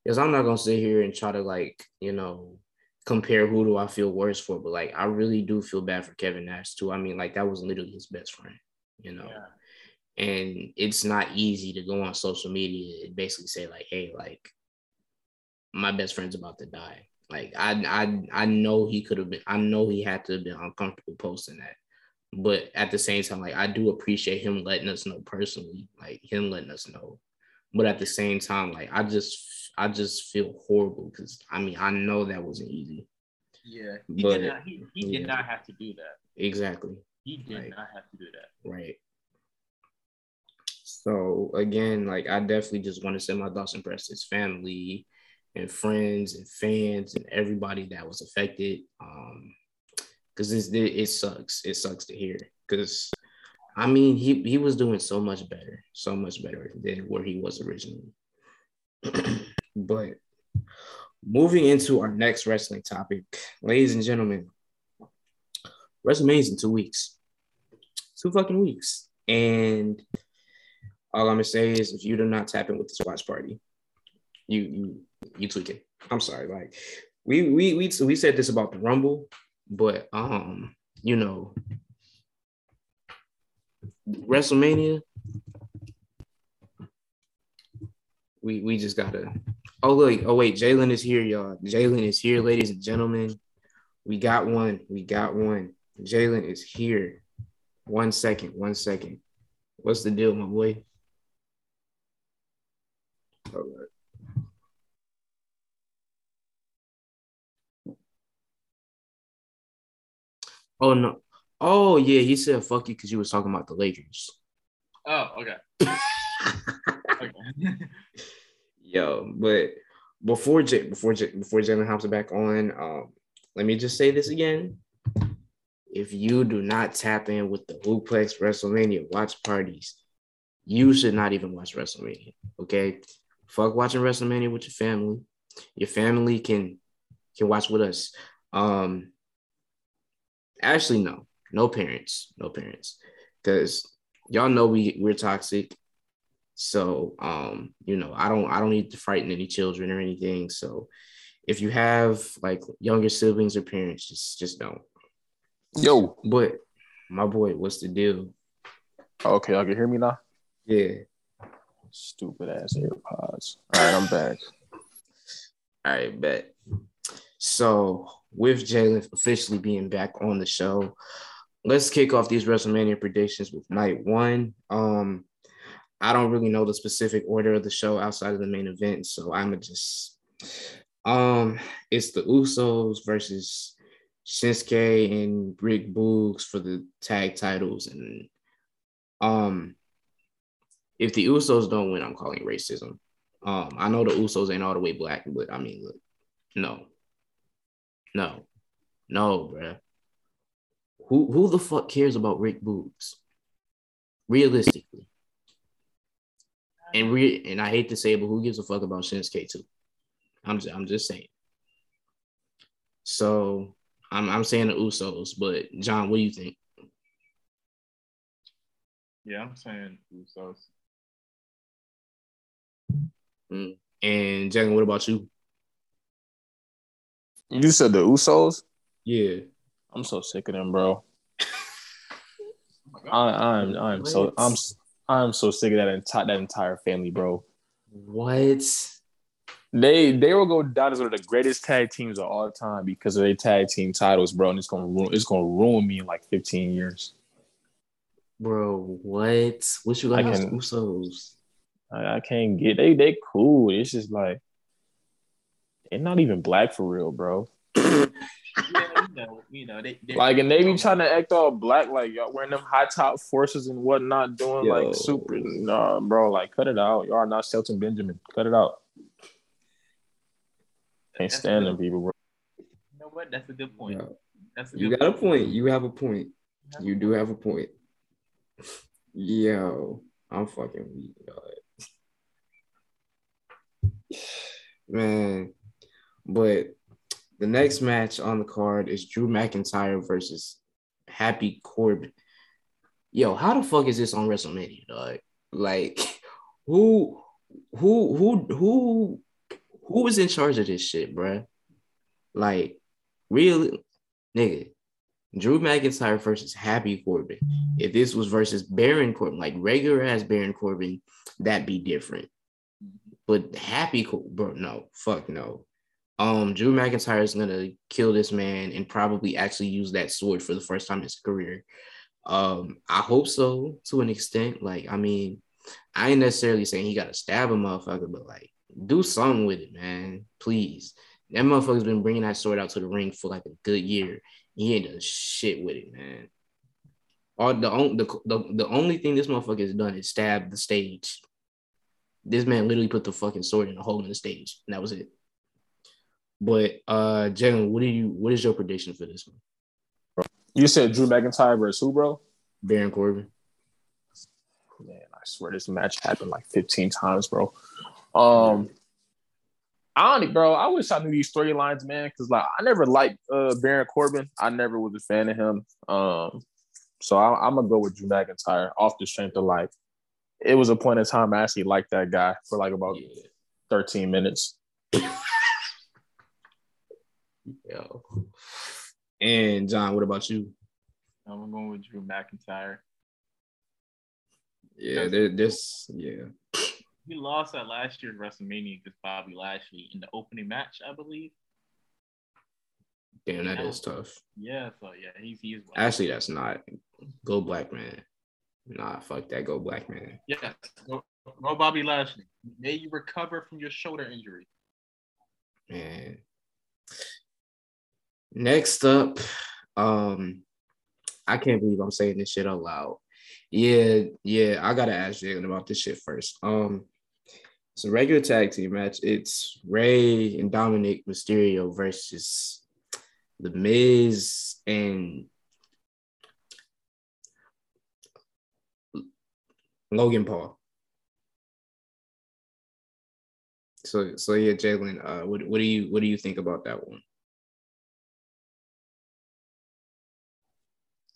A: because I'm not gonna sit here and try to like, you know, compare who do I feel worse for, but like I really do feel bad for Kevin Nash too. I mean, like that was literally his best friend, you know. Yeah. And it's not easy to go on social media and basically say like, hey, like my best friend's about to die. Like I I I know he could have been. I know he had to have been uncomfortable posting that. But at the same time, like I do appreciate him letting us know personally, like him letting us know. But at the same time, like I just I just feel horrible because I mean I know that wasn't easy.
B: Yeah, he
A: But-
B: did not. He, he
A: yeah.
B: did not have to do that.
A: Exactly.
B: He did
A: Right.
B: not have to do that.
A: Right. So again, like I definitely just want to send my thoughts and prayers to his family and friends and fans and everybody that was affected. Um, because this it, it sucks. It sucks to hear. Because I mean, he he was doing so much better, so much better than where he was originally. but moving into our next wrestling topic, ladies and gentlemen, WrestleMania's in two weeks. Two fucking weeks. And all I'm gonna say is if you do not tap in with this watch party, you you you tweaking. I'm sorry. Like we we we we said this about the Rumble, but um, you know, WrestleMania, we we just gotta. Oh wait, Oh wait, Jalen is here, y'all. Jalen is here, ladies and gentlemen. We got one. We got one. Jalen is here. One second. One second. What's the deal, my boy? All right. Oh no. Oh yeah, he said fuck you because you was talking about the Lakers.
B: Oh, okay. okay.
A: Yo, but before J before J before Jalen hops back on, um, let me just say this again. If you do not tap in with the Hooplex WrestleMania watch parties, you should not even watch WrestleMania. Okay, fuck watching WrestleMania with your family. Your family can can watch with us. Um, actually, no, no parents, no parents, because y'all know we we're toxic. So um, you know, I don't I don't need to frighten any children or anything. So if you have like younger siblings or parents, just just don't.
C: Yo.
A: But my boy, what's the deal?
C: Okay, y'all can hear me now?
A: Yeah.
C: Stupid ass AirPods. All right, I'm back.
A: All right, bet. So with Jalen officially being back on the show, let's kick off these WrestleMania predictions with night one. Um, I don't really know the specific order of the show outside of the main event, so I'm just um, it's the Usos versus Shinsuke and Rick Boogs for the tag titles, and um, if the Usos don't win, I'm calling racism. Um, I know the Usos ain't all the way black, but I mean, look, no, no, no, bruh. Who who the fuck cares about Rick Boogs? Realistically. And re and I hate to say it, but who gives a fuck about Shinsuke too? I'm just, I'm just saying. So I'm I'm saying the Usos, but John, what do you think?
B: yeah, I'm saying Usos.
A: Mm. And Jalen, what about you?
C: You said the Usos?
A: Yeah.
C: I'm so sick of them, bro. I, I'm I'm so I'm I'm so sick of that entire that entire family, bro.
A: What?
C: They they will go down as one of the greatest tag teams of all time because of their tag team titles, bro. And it's gonna ruin it's gonna ruin me in like 15 years.
A: Bro, what? What you like
C: I can-
A: Usos?
C: I, I can't get they they cool. It's just like they're not even black for real, bro.
B: Yeah, you know, you they, they
C: Like, and they be oh. trying to act all black, like y'all wearing them high top forces and whatnot, doing
A: Yo.
C: like super. Nah, bro, like cut it out. Y'all are not Shelton Benjamin. Cut it out. Can't
B: That's
C: stand them people, bro.
B: You know what? That's a good point.
A: Yo,
B: That's a
A: you
B: good
A: got a point. You have a point.
B: point.
A: You do have a point. Yo, I'm fucking weak, dog. Man, but the next match on the card is Drew McIntyre versus Happy Corbin. Yo, how the fuck is this on WrestleMania, dog? Like, who, who, who, who, who was in charge of this shit, bruh? Like, really, nigga, Drew McIntyre versus Happy Corbin. If this was versus Baron Corbin, like regular ass Baron Corbin, that'd be different. But happy, bro, no, fuck no. Um, Drew McIntyre is gonna kill this man and probably actually use that sword for the first time in his career. Um, I hope so to an extent. Like, I mean, I ain't necessarily saying he gotta stab a motherfucker, but like, do something with it, man. Please. That motherfucker's been bringing that sword out to the ring for like a good year. He ain't done shit with it, man. All the, the, the, the only thing this motherfucker has done is stab the stage. This man literally put the fucking sword in a hole in the stage, and that was it. But uh Jalen, what do you what is your prediction for this one?
C: You said Drew McIntyre versus who, bro?
A: Baron Corbin.
C: Man, I swear this match happened like 15 times, bro. Um I don't, bro. I wish I knew these storylines, man, because like I never liked uh Baron Corbin. I never was a fan of him. Um, so I, am gonna go with Drew McIntyre off the strength of like it was a point in time I actually liked that guy for like about yeah. 13 minutes.
A: Yo. And John, what about you?
B: I'm going with Drew McIntyre.
A: Yeah, this, yeah.
B: He lost at last year's WrestleMania against Bobby Lashley in the opening match, I believe.
A: Damn, that is tough.
B: Yeah, so yeah, he's he's
A: actually that's not go black man. Nah, fuck that. Go black man.
B: Yes, go, go Bobby Lashley. May you recover from your shoulder injury.
A: Man, Next up, um, I can't believe I'm saying this shit out loud. Yeah, yeah, I gotta ask Jalen about this shit first. Um, it's a regular tag team match. It's Rey and Dominic Mysterio versus The Miz and Logan Paul. So, so yeah, Jalen, uh, what, what do you what do you think about that one?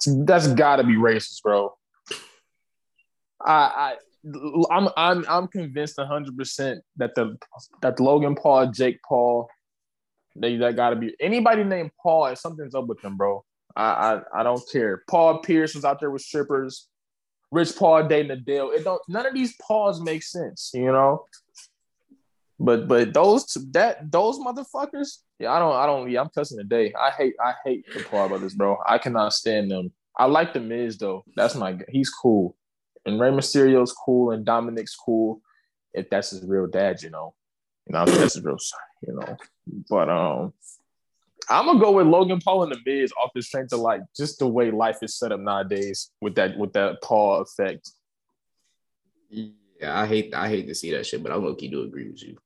C: That's got to be racist, bro. I, I I'm I'm I'm convinced hundred percent that the that Logan Paul, Jake Paul, they that gotta be anybody named Paul. Something's up with them, bro. I, I I don't care. Paul Pierce was out there with strippers. Rich Paul dating Adele. It don't. None of these Pauls make sense, you know. But but those that those motherfuckers, yeah, I don't I don't yeah, I'm cussing today. I hate I hate the Paul brothers, bro. I cannot stand them. I like the Miz though. That's my he's cool. And Rey Mysterio's cool and Dominic's cool. If that's his real dad, you know. You know, that's his real son, you know. But um I'm gonna go with Logan Paul and the Miz off the strength of like just the way life is set up nowadays with that with that Paul effect.
A: Yeah, I hate I hate to see that shit, but I'm lucky to agree with you.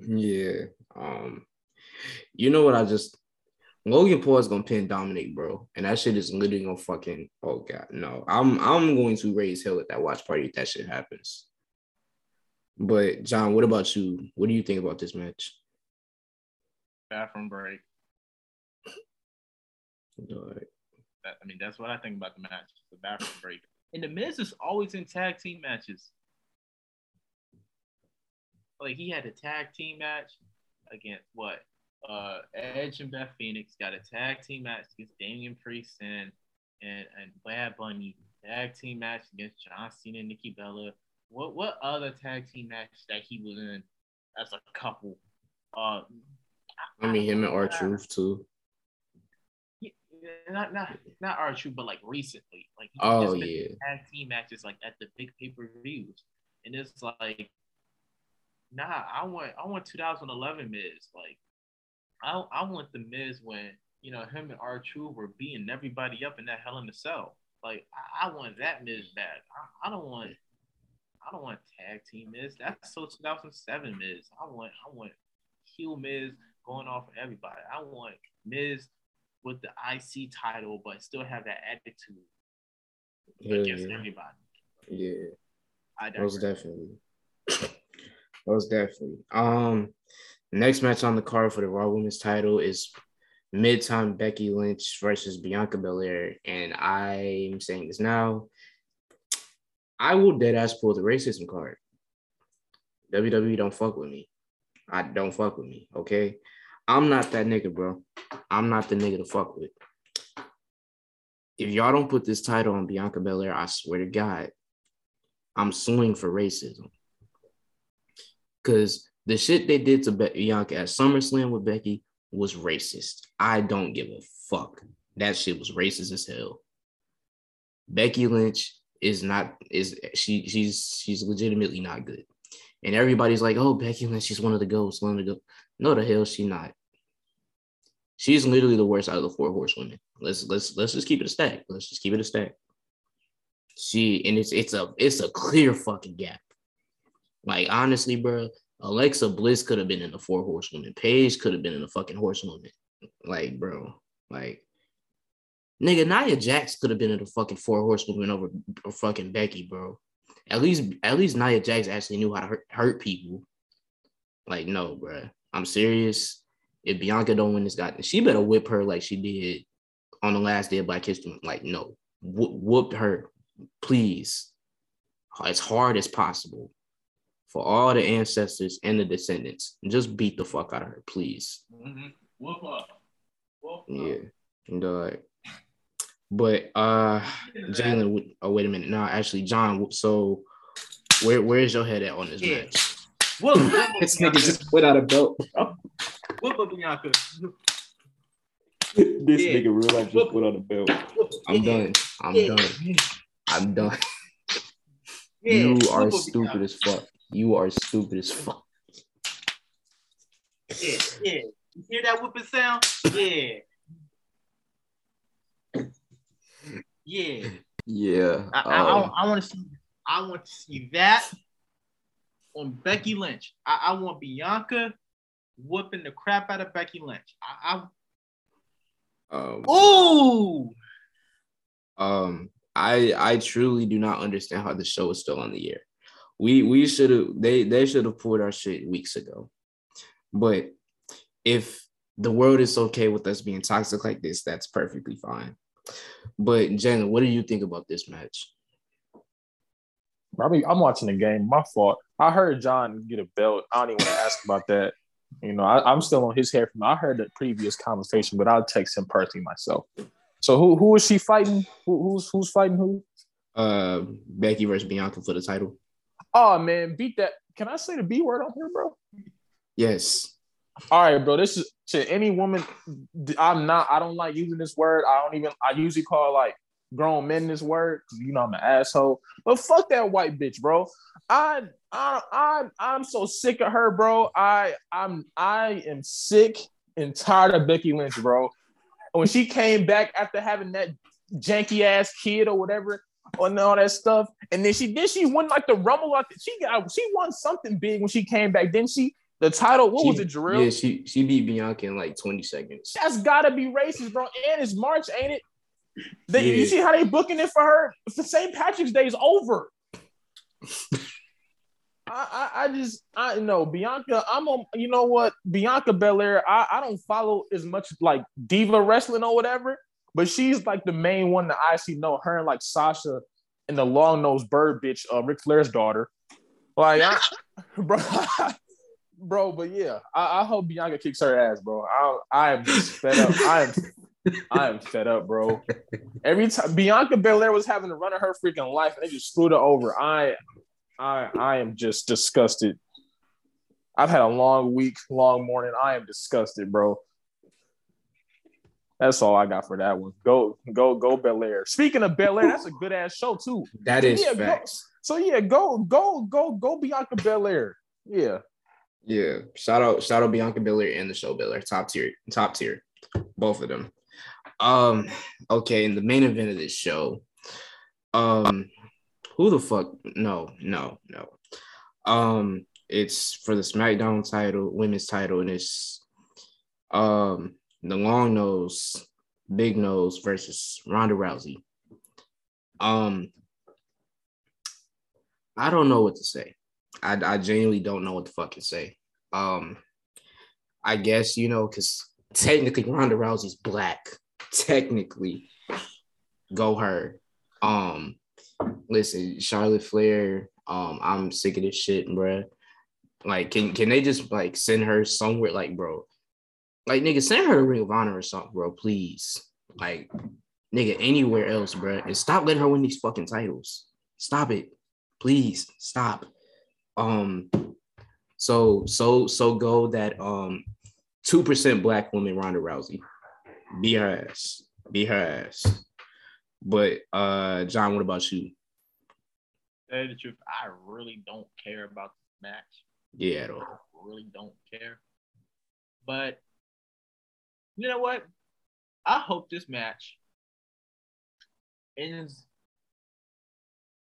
A: Yeah. Um, you know what? I just Logan Paul is gonna pin Dominic, bro, and that shit is literally gonna fucking. Oh god, no! I'm I'm going to raise hell at that watch party if that shit happens. But John, what about you? What do you think about this match?
B: Bathroom break. Alright. I mean, that's what I think about the match. The bathroom break. And the Miz is always in tag team matches like he had a tag team match against what? Uh, Edge and Beth Phoenix got a tag team match against Damian Priest and and and Bad Bunny. Tag team match against John Cena and Nikki Bella. What what other tag team match that he was in as a couple? Uh,
A: I mean him and R-Truth too.
B: Yeah, not not not R-Truth, but like recently, like
A: oh yeah,
B: tag team matches like at the big pay per views, and it's like nah, I want I want 2011 Miz. Like, I I want the Miz when you know him and R-Truth were beating everybody up in that Hell in the Cell. Like, I, I want that Miz back. I, I don't want I don't want tag team Miz. That's so 2007 Miz. I want I want heel Miz going off of everybody. I want Miz with the IC title, but still have that attitude yeah, against
A: yeah.
B: everybody.
A: Yeah, I most definitely. Most definitely. Um, next match on the card for the Raw Women's title is mid-time Becky Lynch versus Bianca Belair, and I'm saying this now. I will dead ass pull the racism card. WWE don't fuck with me. I don't fuck with me. Okay, I'm not that nigga, bro. I'm not the nigga to fuck with. If y'all don't put this title on Bianca Belair, I swear to God, I'm suing for racism. Because the shit they did to Bianca at SummerSlam with Becky was racist. I don't give a fuck. That shit was racist as hell. Becky Lynch is not is she she's she's legitimately not good. And everybody's like, oh, Becky Lynch, she's one of the ghosts, one of the ghosts. No, the hell she not. She's literally the worst out of the four horsewomen. Let's let's let's just keep it a stack. Let's just keep it a stack. She and it's it's a it's a clear fucking gap. Like honestly, bro, Alexa Bliss could have been in the four horsewomen. Paige could have been in the fucking horsewoman. Like, bro, like nigga, Nia Jax could have been in the fucking four horsewomen over fucking Becky, bro. At least at least Nia Jax actually knew how to hurt, hurt people. Like, no, bro. I'm serious. If Bianca don't win this guy, she better whip her like she did on the last day of Black History. Like, no, whoop, whoop her, please, as hard as possible for all the ancestors and the descendants. Just beat the fuck out of her, please.
B: Mm-hmm. Whoop up. Whoop
A: Yeah, and uh, but uh, Jalen. Oh, wait a minute. No, actually, John. So, where where's your head at on this
B: Yeah.
A: match?
B: Whoop,
D: This nigga just put out a belt.
B: Whoop up, Bianca.
D: this
B: Yeah.
D: nigga real life just put on a belt.
A: I'm
B: yeah,
A: done. I'm
B: yeah,
A: done. I'm done.
B: yeah.
A: you are stupid as fuck. You are stupid as fuck.
B: Yeah, yeah. You hear that whooping sound? Yeah. Yeah.
A: Yeah.
B: I, I,
A: um,
B: I, want to see. I want to see that on Becky Lynch. I, I want Bianca whooping the crap out of Becky Lynch. I,
A: um,
B: I ooh.
A: um, I I truly do not understand how the show is still on the air. We we should have they they should have pulled our shit weeks ago. But if the world is okay with us being toxic like this, that's perfectly fine. But Jalen, what do you think about this match?
C: I mean, I'm watching the game. My fault. I heard John get a belt. I don't even want to ask about that. You know, I, I'm still on his hair from. I heard the previous conversation, but I'll text him personally myself. So who who is she fighting? Who, who's who's fighting who?
A: Uh, Becky versus Bianca for the title.
C: Oh man, beat that. Can I say the B word on here, bro?
A: Yes.
C: All right, bro. This is to any woman. I'm not. I don't like using this word. I don't even. I usually call like grown men this word because you know I'm an asshole. But fuck that white bitch, bro. I I I I'm so sick of her, bro. I I'm I am sick and tired of Becky Lynch, bro. When she came back after having that janky ass kid or whatever and all that stuff, and then she then she won like the rumble. Like she got she won something big when she came back, didn't she? The title, what was it, Jarrell?
A: Yeah, she she beat Bianca in like 20 seconds.
C: That's gotta be racist, bro. And it's March, ain't it? They, You see how they booking it for her? The St. Patrick's Day is over. I, I, I just I know Bianca. I'm on. You know what? Bianca Belair. I, I don't follow as much like diva wrestling or whatever, but she's like the main one that I actually know. Her and like Sasha and the long nosed bird bitch, uh, Ric Flair's daughter. Like, I, bro, bro. But yeah, I, I hope Bianca kicks her ass, bro. I I am just fed up. I am I am fed up, bro. Every time Bianca Belair was having to run of her freaking life, and they just screwed her over. I, I, I am just disgusted. I've had a long week, long morning. I am disgusted, bro. That's all I got for that one. Go, go, go, Bel Air. Speaking of Bel Air, that's a good ass show too.
A: That is
C: Yeah, go- So yeah, go, go, go, go, Bianca Belair. Yeah,
A: Yeah. Shout out, shout out Bianca Belair and the show Bel Air. Top tier, top tier. Both of them. Um, okay, in the main event of this show, um, who the fuck? No, no, no. Um, it's for the SmackDown title, women's title, and it's um the long nose, big nose versus Ronda Rousey. Um, I don't know what to say. I, I genuinely don't know what the fuck to say. Um, I guess you know because technically Ronda Rousey's black. Technically, go her. Um, listen, Charlotte Flair. Um, I'm sick of this shit, bruh. Like, can can they just like send her somewhere? Like, bro, like nigga, send her to Ring of Honor or something, bro. Please, like, nigga, anywhere else, bro. And stop letting her win these fucking titles. Stop it, please. Stop. Um, So so so go that um two percent black woman Ronda Rousey. Be her ass. Be her ass. But uh John, what about you?
B: You the truth, I really don't care about this match.
A: Yeah, at all.
B: I really don't care. But you know what? I hope this match ends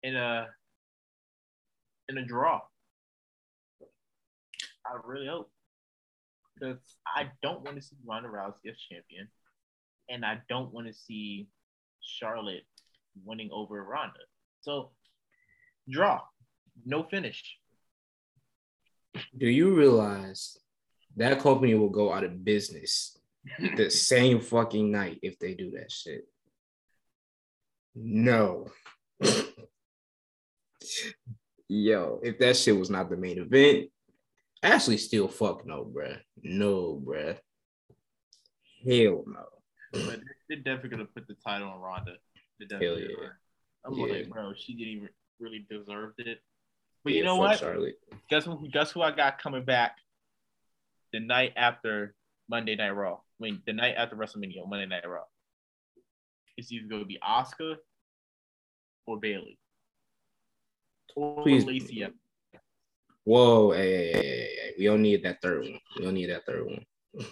B: in a in a draw. I really hope. Because I don't want to see Ronda Rousey as champion. And I don't want to see Charlotte winning over Ronda. So draw. No finish.
A: Do you realize that company will go out of business the same fucking night if they do that shit? No. Yo, if that shit was not the main event, Ashley still fuck no, bruh. No, bruh. Hell no.
B: But they're definitely gonna put the title on Ronda.
A: Hell yeah.
B: I'm
A: Yeah.
B: like, bro, she didn't even really deserve it. But
A: Yeah,
B: you know what?
A: Charlotte.
B: Guess who? Guess who I got coming back the night after Monday Night Raw. I mean, the night after WrestleMania, Monday Night Raw. It's either going to be Oscar or Bayley or
A: Please.
B: Lacey. Evans.
A: Whoa, hey, hey, hey, hey, hey. we don't need that third one. We don't need that third one.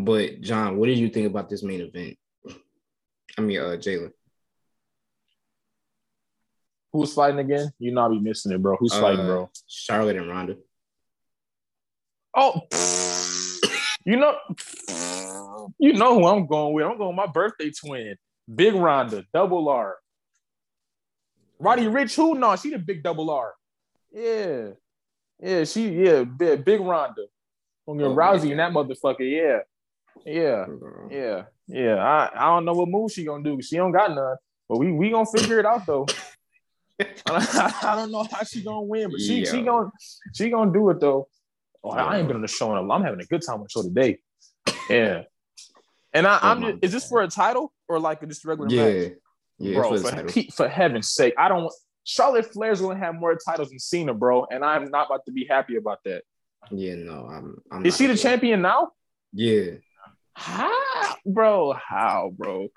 A: But John, what did you think about this main event? I mean, uh, Jalen.
C: Who's fighting again? You know I be missing it, bro. Who's fighting,
A: Uh,
C: bro?
A: Charlotte and Ronda.
C: Oh, you know, you know who I'm going with. I'm going with my birthday twin, Big Ronda, double R. Roddy Ricch, who? No, she the big double R. Yeah, yeah, she yeah, big, big Ronda. On your
A: Oh,
C: Rousey and that motherfucker. Yeah, yeah, yeah, yeah. I, I don't know what move she gonna do. She don't got none, but we we gonna figure it out though. I don't know how she gonna win, but she she gonna she gonna do it though. Oh, I ain't been on the show in a while. I'm having a good time on the show today. Yeah. And I, oh, I'm
A: Oh, my
C: is this for a title or like just regular
A: Yeah,
C: match?
A: yeah,
C: bro,
A: for
C: for, he- for heaven's sake, I don't. Charlotte Flair's gonna have more titles than Cena, bro, and I'm not about to be happy about that.
A: Yeah, no, I'm. I'm
C: Is she the champion now?
A: Yeah,
C: How, bro? How, bro?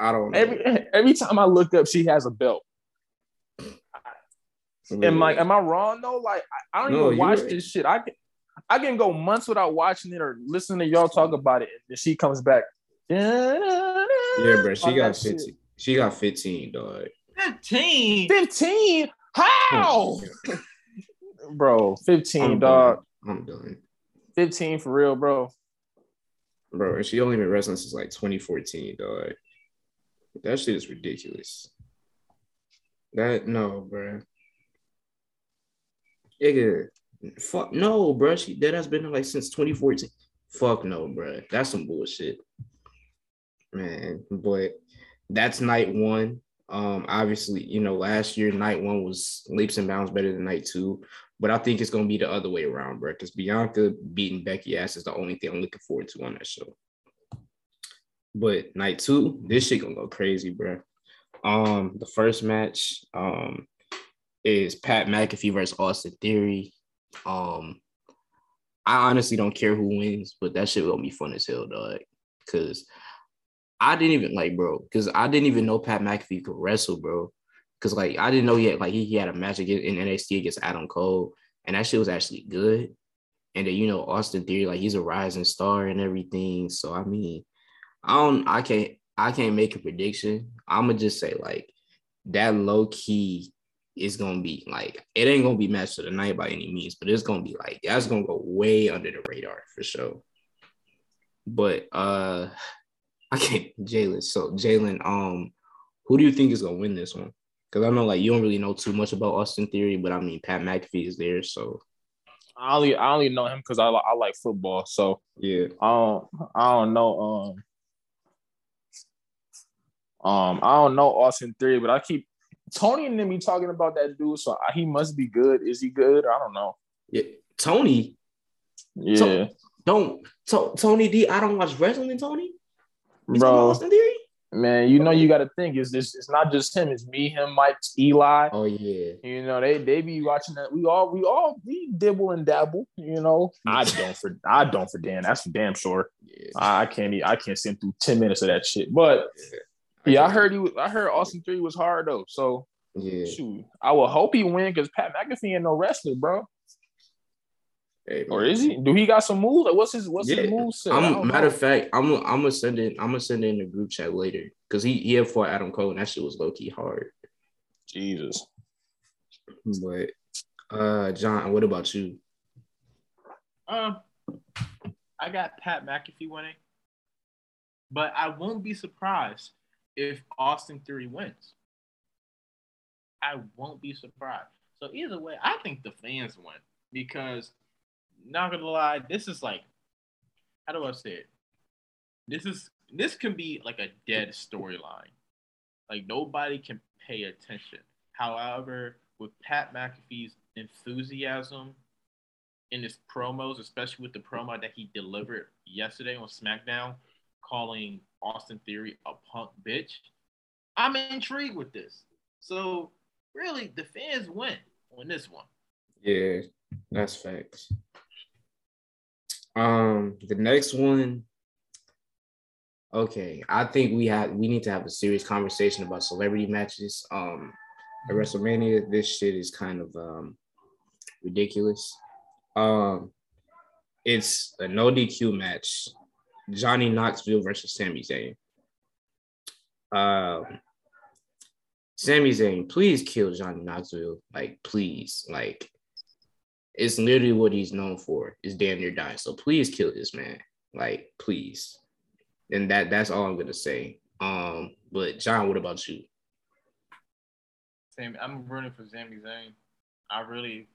A: I don't. know.
C: Every every time I look up, she has a belt. Am I am I wrong though? Like I, I don't
A: No,
C: even watch this shit. I can I can go months without watching it or listening to y'all talk about it, and then she comes back. Yeah,
A: Yeah, bro, she got 15. She got 15, dog.
B: 15.
C: Fifteen? How, hmm. bro? Fifteen,
A: I'm
C: dog.
A: done. I'm done.
C: Fifteen for real, bro.
A: Bro, and she only been wrestling since like 2014, dog. That shit is ridiculous. That no, bro. Nigga, fuck no, bro. She that has been like since 2014. Fuck no, bro. That's some bullshit, man. But that's night one. Um, obviously, you know, last year night one was leaps and bounds better than night two. But I think it's gonna be the other way around, bro. Because Bianca beating Becky ass is the only thing I'm looking forward to on that show. But night two, this shit gonna go crazy, bro. Um, the first match um is Pat McAfee versus Austin Theory. Um, I honestly don't care who wins, but that shit gonna be fun as hell, dog. Cause I didn't even like, bro, because I didn't even know Pat McAfee could wrestle, bro. Cause like I didn't know yet, like he, he had a match against, in NXT against Adam Cole, and that shit was actually good. And then you know Austin Theory, like he's a rising star and everything. So I mean, I don't, I can't, I can't make a prediction. I'm gonna just say like that low key is gonna be like it ain't gonna be match of the night by any means, but it's gonna be like that's gonna go way under the radar for sure. But uh I can't Jalen. So Jalen, um, who do you think is gonna win this one? Because I know like you don't really know too much about Austin Theory, but I mean Pat McAfee is there, so
C: I only I only know him because I I like football, so
A: yeah.
C: I don't I don't know um um I don't know Austin Theory, but I keep Tony and them be talking about that dude, so he must be good. Is he good? I don't know.
A: Yeah, Tony,
C: Yeah,
A: don't to, Tony D. I don't watch wrestling. Tony, about
C: bro.
A: Austin Theory.
C: Man, you know you got to think it's this. It's not just him. It's me, him, Mike, Eli.
A: Oh yeah.
C: You know they they be watching that. We all we all we dibble and dabble. You know I don't for I don't for Dan. That's for damn sure.
A: Yeah.
C: I, I can't I can't sit through ten minutes of that shit. But yeah, I heard he was. I heard Austin Theory was hard though. So
A: Yeah.
C: shoot, I will hope he win because Pat McAfee ain't no wrestler, bro.
A: Hey,
C: Or is he? Do he got some moves? Like what's his what's
A: Yeah.
C: his move set? I
A: I'm
C: don't
A: matter of fact, I'm I'm gonna send it. I'm gonna send it in the group chat later because he he had fought Adam Cole and that shit was low key hard.
C: Jesus.
A: But uh, John, what about you?
B: Um, I got Pat McAfee winning, but I won't be surprised if Austin Theory wins. I won't be surprised. So either way, I think the fans win because, not gonna lie, this is like, how do I say it? This is this can be like a dead storyline. Like nobody can pay attention. However, with Pat McAfee's enthusiasm in his promos, especially with the promo that he delivered yesterday on SmackDown, calling Austin Theory a punk bitch, I'm intrigued with this. So really, the fans win on this one.
A: Yeah, that's facts. Um, the next one. Okay, I think we have we need to have a serious conversation about celebrity matches. Um, at WrestleMania, this shit is kind of um ridiculous. Um, it's a no DQ match. Johnny Knoxville versus Sami Zayn. Um, Sami Zayn, please kill Johnny Knoxville. Like, please. Like, it's literally what he's known for. Is damn near dying. So please kill this man. Like, please. And that that's all I'm gonna say. Um, but John, what about you?
B: Same. I'm rooting for Sami Zayn. I really,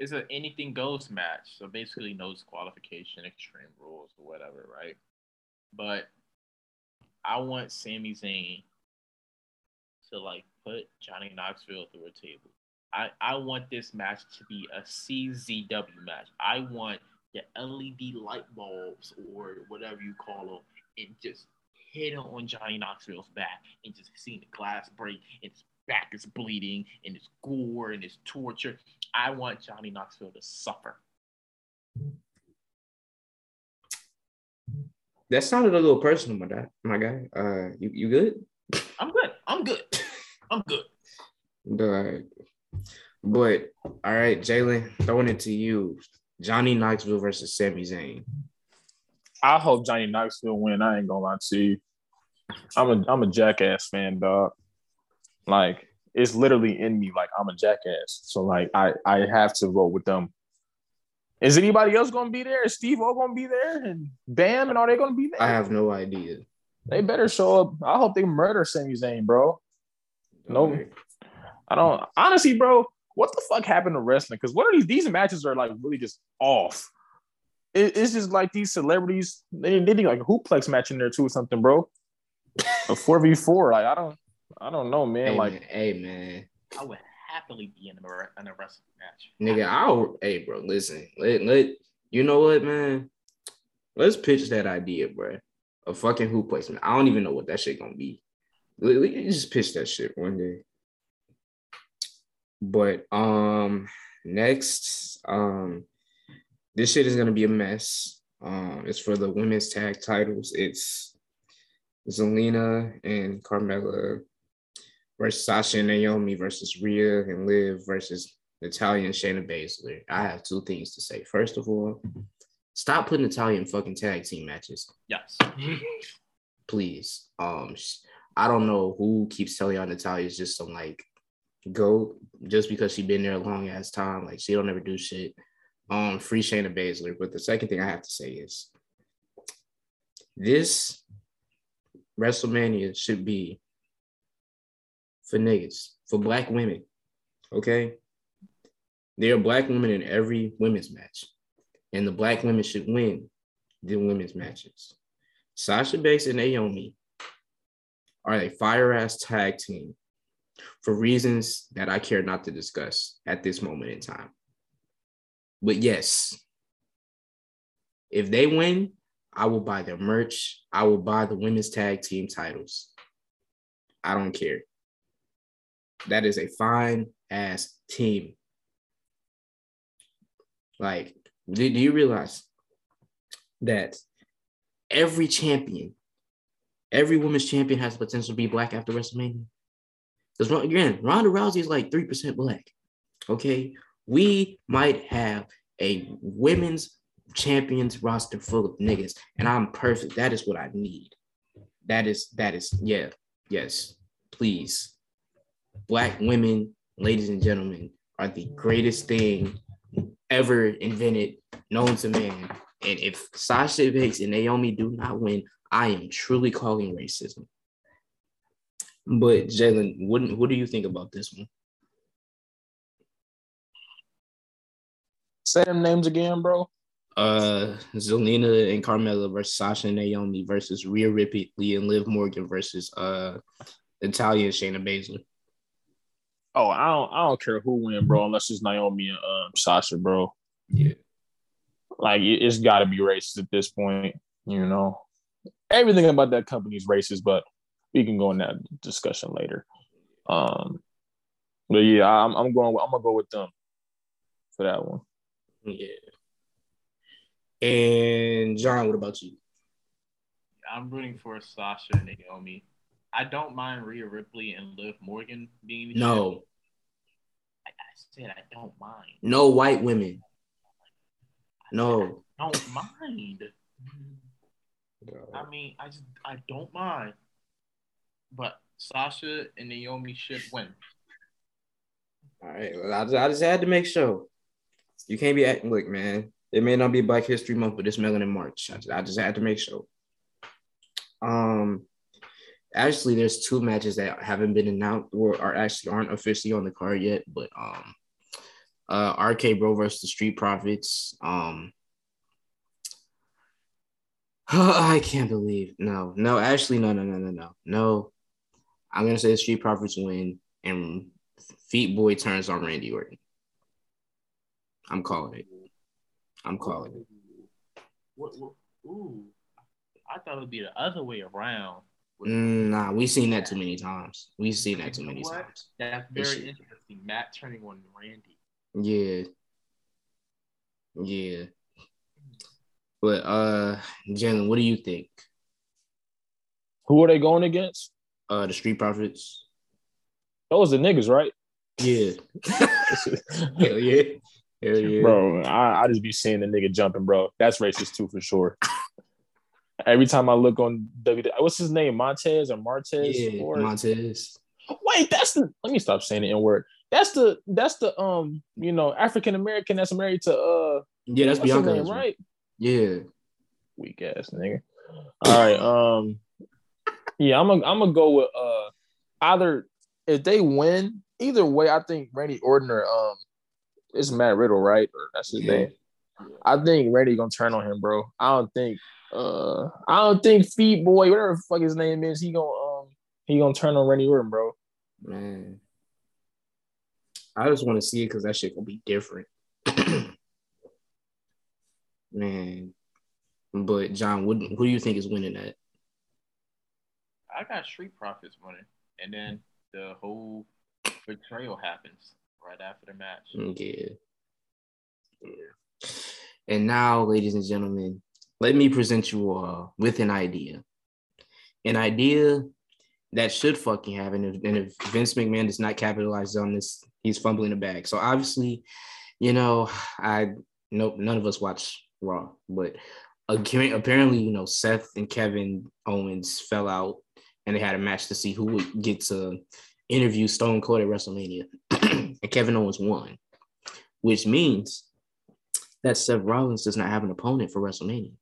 B: it's an anything goes match. So basically, no disqualification, extreme rules, or whatever, right? But I want Sami Zayn to like put Johnny Knoxville through a table. I, I want this match to be a CZW match. I want the LED light bulbs or whatever you call them and just hit on Johnny Knoxville's back and just seeing the glass break and his back is bleeding and it's gore and it's torture. I want Johnny Knoxville to suffer.
A: That sounded a little personal, my guy. My guy. Uh, you, you good?
B: I'm good. I'm good. I'm good.
A: All right. But all right, Jalen, throwing it to you. Johnny Knoxville versus Sami Zayn.
C: I hope Johnny Knoxville win. I ain't gonna lie to you. I'm a I'm a jackass fan, dog. Like it's literally in me. Like I'm a jackass. So like I I have to vote with them. Is anybody else gonna be there? Is Steve-O gonna be there? And Bam and are they gonna be there?
A: I have no idea.
C: they better show up. I hope they murder Sami Zayn, bro. No. I don't honestly, bro. What the fuck happened to wrestling? Because what are these? These matches are like really just off. It- it's just like these celebrities. They they need like a hooplex match in there too or something, bro. A four v four. Like I don't, I don't know, man.
A: Hey,
C: like
A: man, hey man,
B: I would happily be in a, in a wrestling match.
A: nigga, I'll hey bro, listen, let let you know what, man. Let's pitch that idea, bro. A fucking hoop placement. I don't even know what that shit gonna be. We can just pitch that shit one day. But um, next, um, this shit is gonna be a mess. Um, it's for the women's tag titles. It's Zelina and Carmella versus Sasha and Naomi versus Rhea and Liv versus Natalya and Shayna Baszler. I have two things to say. First of all, stop putting Natalya in fucking tag team matches,
B: Yes.
A: please. Um, I don't know who keeps telling y'all Natalya is just some like go just because she been there a long ass time. Like she don't ever do shit. Um, free Shayna Baszler. But the second thing I have to say is this WrestleMania should be for niggas, for black women. Okay. There are black women in every women's match, and the black women should win the women's matches. Sasha Banks and Naomi are a fire ass tag team for reasons that I care not to discuss at this moment in time. But yes, if they win, I will buy their merch. I will buy the women's tag team titles. I don't care. That is a fine ass team. Like, do, do you realize that every champion, every women's champion has the potential to be black after WrestleMania? Because again, Ronda Rousey is like 3% black. Okay. We might have a women's champions roster full of niggas, and I'm perfect. That is what I need. That is, that is, yeah, yes, please. Black women, ladies and gentlemen, are the greatest thing ever invented, known to man. And if Sasha Banks and Naomi do not win, I am truly calling racism. But Jalen, what, what do you think about this one?
C: Say them names again, bro.
A: Uh, Zelina and Carmella versus Sasha and Naomi versus Rhea Ripley and Liv Morgan versus uh Natalya and Shayna Baszler.
C: Oh, I don't, I don't care who win, bro, unless it's Naomi and um, Sasha, bro.
A: Yeah,
C: Like it, it's got to be racist at this point. You know, everything about that company is racist, but we can go in that discussion later. Um, but yeah, I'm, I'm going. I'm gonna go with them for that one.
A: yeah. And John, what about you?
B: I'm rooting for Sasha and Naomi. I don't mind Rhea Ripley and Liv Morgan being.
A: No,
B: I, I said I don't mind.
A: no white women. No.
B: I don't mind. I mean, I just I don't mind. But Sasha and Naomi should win.
A: All right, well, I just, I just had to make sure. You can't be acting. Look, man, it may not be Black History Month, but it's Melanin March. I just, I just had to make sure. Um, actually, there's two matches that haven't been announced or are actually aren't officially on the card yet. But um, uh, RK Bro versus the Street Profits. Um, I can't believe no, no. Actually, no, no, no, no, no, no. I'm gonna say the Street Profits win and Feet Boy turns on Randy Orton. I'm calling it. I'm calling it.
B: What, what, ooh, I thought it would be the other way around.
A: Mm, nah, we've seen that too many times. We've seen that too many
B: what?
A: times.
B: That's very
A: shit-
B: interesting. Matt turning on Randy.
A: Yeah. Yeah. But uh Jalen, what do you think?
C: Who are they going against?
A: Uh the Street Profits?
C: Those the niggas, right?
A: Yeah. Hell yeah. Hell yeah.
C: Bro, I, I just be seeing the nigga jumping, bro. That's racist too for sure. Every time I look on W, what's his name, Montez or Martez?
A: Yeah,
C: Or-
A: Montez.
C: Wait, that's the. Let me stop saying the n word. That's the. That's the. Um, you know, African American that's married to uh.
A: Yeah, that's Bianca.
C: name, right?
A: Yeah.
C: Weak ass nigga. All right. Um. Yeah, I'm gonna I'm gonna go with uh either if they win either way. I think Randy Orton or um, it's Matt Riddle, right? Or that's his
A: Yeah.
C: name. I think Randy gonna turn on him, bro. I don't think uh I don't think Feet Boy, whatever the fuck his name is, he gonna um he gonna turn on Randy Orton, bro.
A: Man. I just want to see it because that shit gonna be different. Man. But John, what who do you think is winning that?
B: I got Street Profits winning, and then the whole betrayal happens right after the match.
A: Yeah. Yeah. And now, ladies and gentlemen, let me present you all with an idea. An idea that should fucking happen. If, and if Vince McMahon does not capitalize on this, he's fumbling the bag. So obviously, you know, I nope, none of us watch Raw, but apparently, you know, Seth and Kevin Owens fell out and they had a match to see who would get to interview Stone Cold at WrestleMania. and Kevin Owens won, which means that Seth Rollins does not have an opponent for WrestleMania.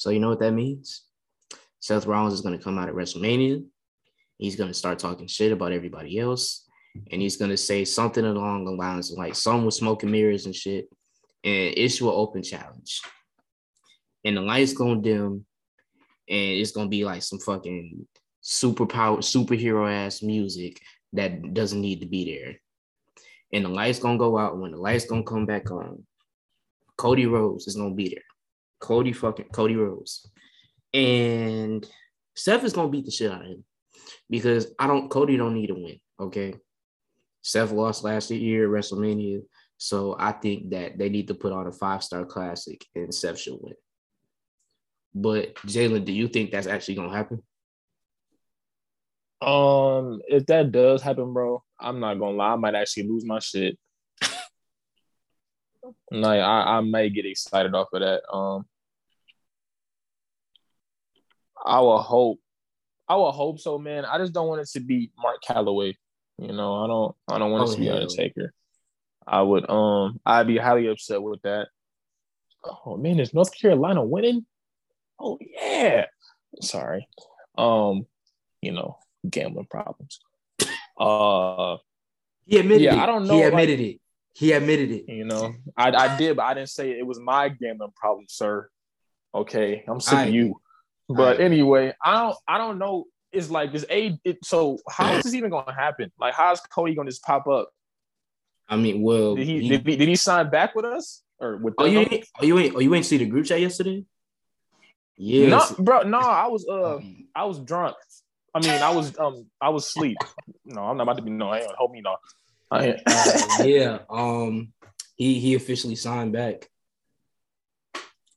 A: So you know what that means? Seth Rollins is going to come out at WrestleMania. He's going to start talking shit about everybody else. And he's going to say something along the lines of like, some with smoke and mirrors and shit, and issue an open challenge. And the lights going to dim, and it's going to be like some fucking superpower, superhero ass music that doesn't need to be there. And the lights going to go out. When the lights going to come back on, Cody Rhodes is going to be there. Cody fucking Cody Rhodes. And Seth is to beat the shit out of him. because I don't Cody don't need to win. Okay. Seth lost last year at WrestleMania. So I think that they need to put on a five star classic and Seth should win. But Jalen, do you think that's actually gonna happen?
C: Um, if that does happen, bro, I'm not gonna lie, I might actually lose my shit. Like I, I may get excited off of that. Um I will hope I will hope so, man. I just don't want it to be Mark Calaway. You know, I don't I don't want it
A: Oh,
C: to be
A: hell.
C: Undertaker. I would um I'd be highly upset with that. Oh man, is North Carolina winning? Oh yeah. Sorry. Um, you know, gambling problems. Uh
A: He admitted
C: Yeah,
A: it.
C: I don't know,
A: He
C: like-
A: admitted it. He admitted it.
C: you know, I, I did, but I didn't say it was my gambling problem, sir. Okay, I'm sick
A: I-
C: of you. But
A: I-
C: anyway, I don't I don't know. It's like this a it, so how is this even gonna happen? Like how's Cody gonna just pop up?
A: I mean, well,
C: Did he,
A: he-
C: did, he did he sign back with us or with
A: oh, you ain't, oh, you ain't, oh, you ain't see the group chat yesterday? Yeah,
C: No, bro, no, I was uh
A: um,
C: I was drunk. I mean, I was um I was asleep. No, I'm not about to be no. Hang on, hold me no. I
A: uh, yeah. Um, he he officially signed back.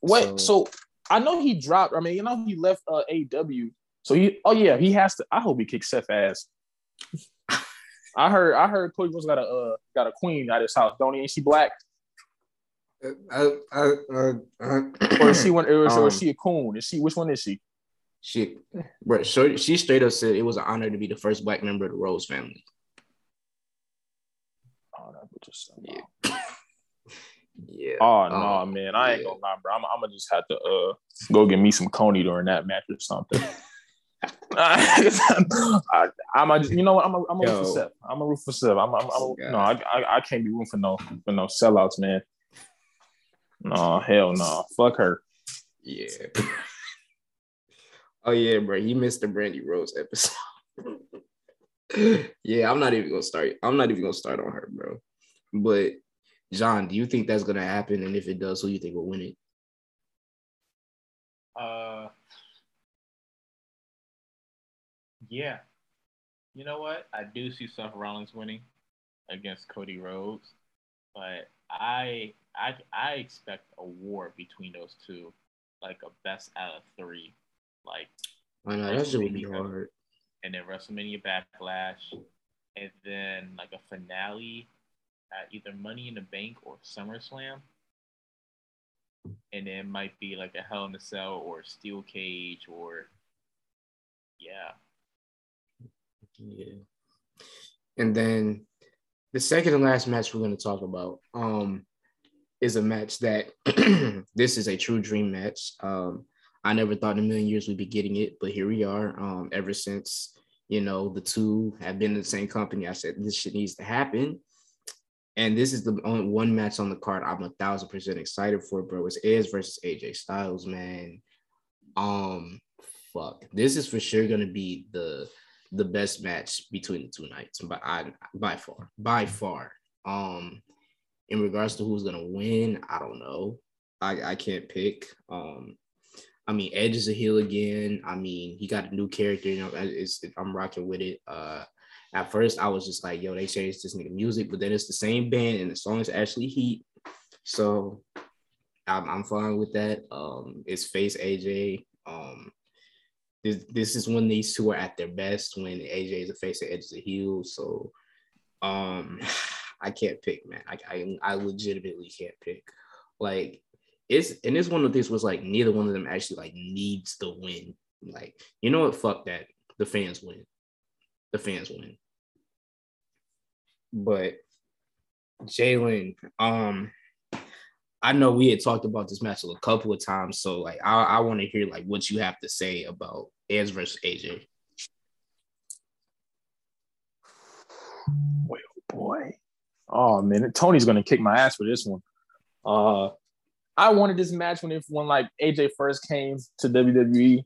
C: Wait,
A: So-
C: so, I know he dropped. I mean, you know he left uh, AW. So he, oh yeah, he has to. I hope he kicks Seth ass. I heard, I heard Cody Rhodes got a uh, got a queen at his house. Don't he? Ain't she black?
A: Uh, uh, uh, uh,
C: Or is she one? Or is, or is
A: Um,
C: she a coon? Is she? Which one is she?
A: She, bro, so she straight up said it was an honor to be the first black member of the Rhodes family.
C: Oh, that bitch is so
A: Yeah. Yeah.
C: Oh no,
A: Um,
C: man, I ain't gonna lie, bro. I'm, I'm gonna just have to uh go get me some Coney during that match or something. I, am I'm a, you know what? I'm a, I'm a root for Seth. I'm a root for Seth. I'm, I'm, I'm
A: God.
C: no, I, I, I can't be rooting for no for no sellouts, man. No, hell no. Fuck her.
A: Yeah. oh yeah, bro. You missed the Brandi Rhodes episode. Yeah, I'm not even gonna start. I'm not even gonna start on her, bro. But John, do you think that's gonna happen? And if it does, who do you think will win it?
B: Uh, yeah. You know what? I do see Seth Rollins winning against Cody Rhodes, but I I I expect a war between those two, like a best out of three, like
A: I know that shit would be hard.
B: And then WrestleMania Backlash, and then like a finale at either Money in the Bank or SummerSlam. And then it might be like a Hell in a Cell or a Steel Cage or yeah.
A: Yeah. And then the second and last match we're going to talk about um, is a match that this is a true dream match. Um, I never thought in a million years we'd be getting it, but here we are. Um, ever since you know the two have been in the same company, I said this shit needs to happen. And this is the only one match on the card I'm a thousand percent excited for, bro. It's Edge versus AJ Styles, man. Um, fuck, this is for sure gonna be the the best match between the two nights, but I by far, by far. Um, in regards to who's gonna win, I don't know. I I can't pick. Um, I mean, Edge is a heel again. I mean, he got a new character. You know, it's, I'm rocking with it. Uh, at first, I was just like, "Yo, they changed this nigga music," but then it's the same band and the song is actually Heat. So, I'm I'm fine with that. Um, it's face AJ. Um, this this is when these two are at their best when AJ is a face and Edge is a heel. So um I can't pick, man. I, I I legitimately can't pick. Like it's and this one of these was like neither one of them actually like needs the win. Like, you know what? Fuck that. The fans win. The fans win. But Jalen, um, I know we had talked about this match a couple of times, so like I, I want to hear like what you have to say about Edge versus AJ.
C: Oh boy. Oh man, Tony's gonna kick my ass for this one. Uh I wanted this match when if when like AJ first came to WWE.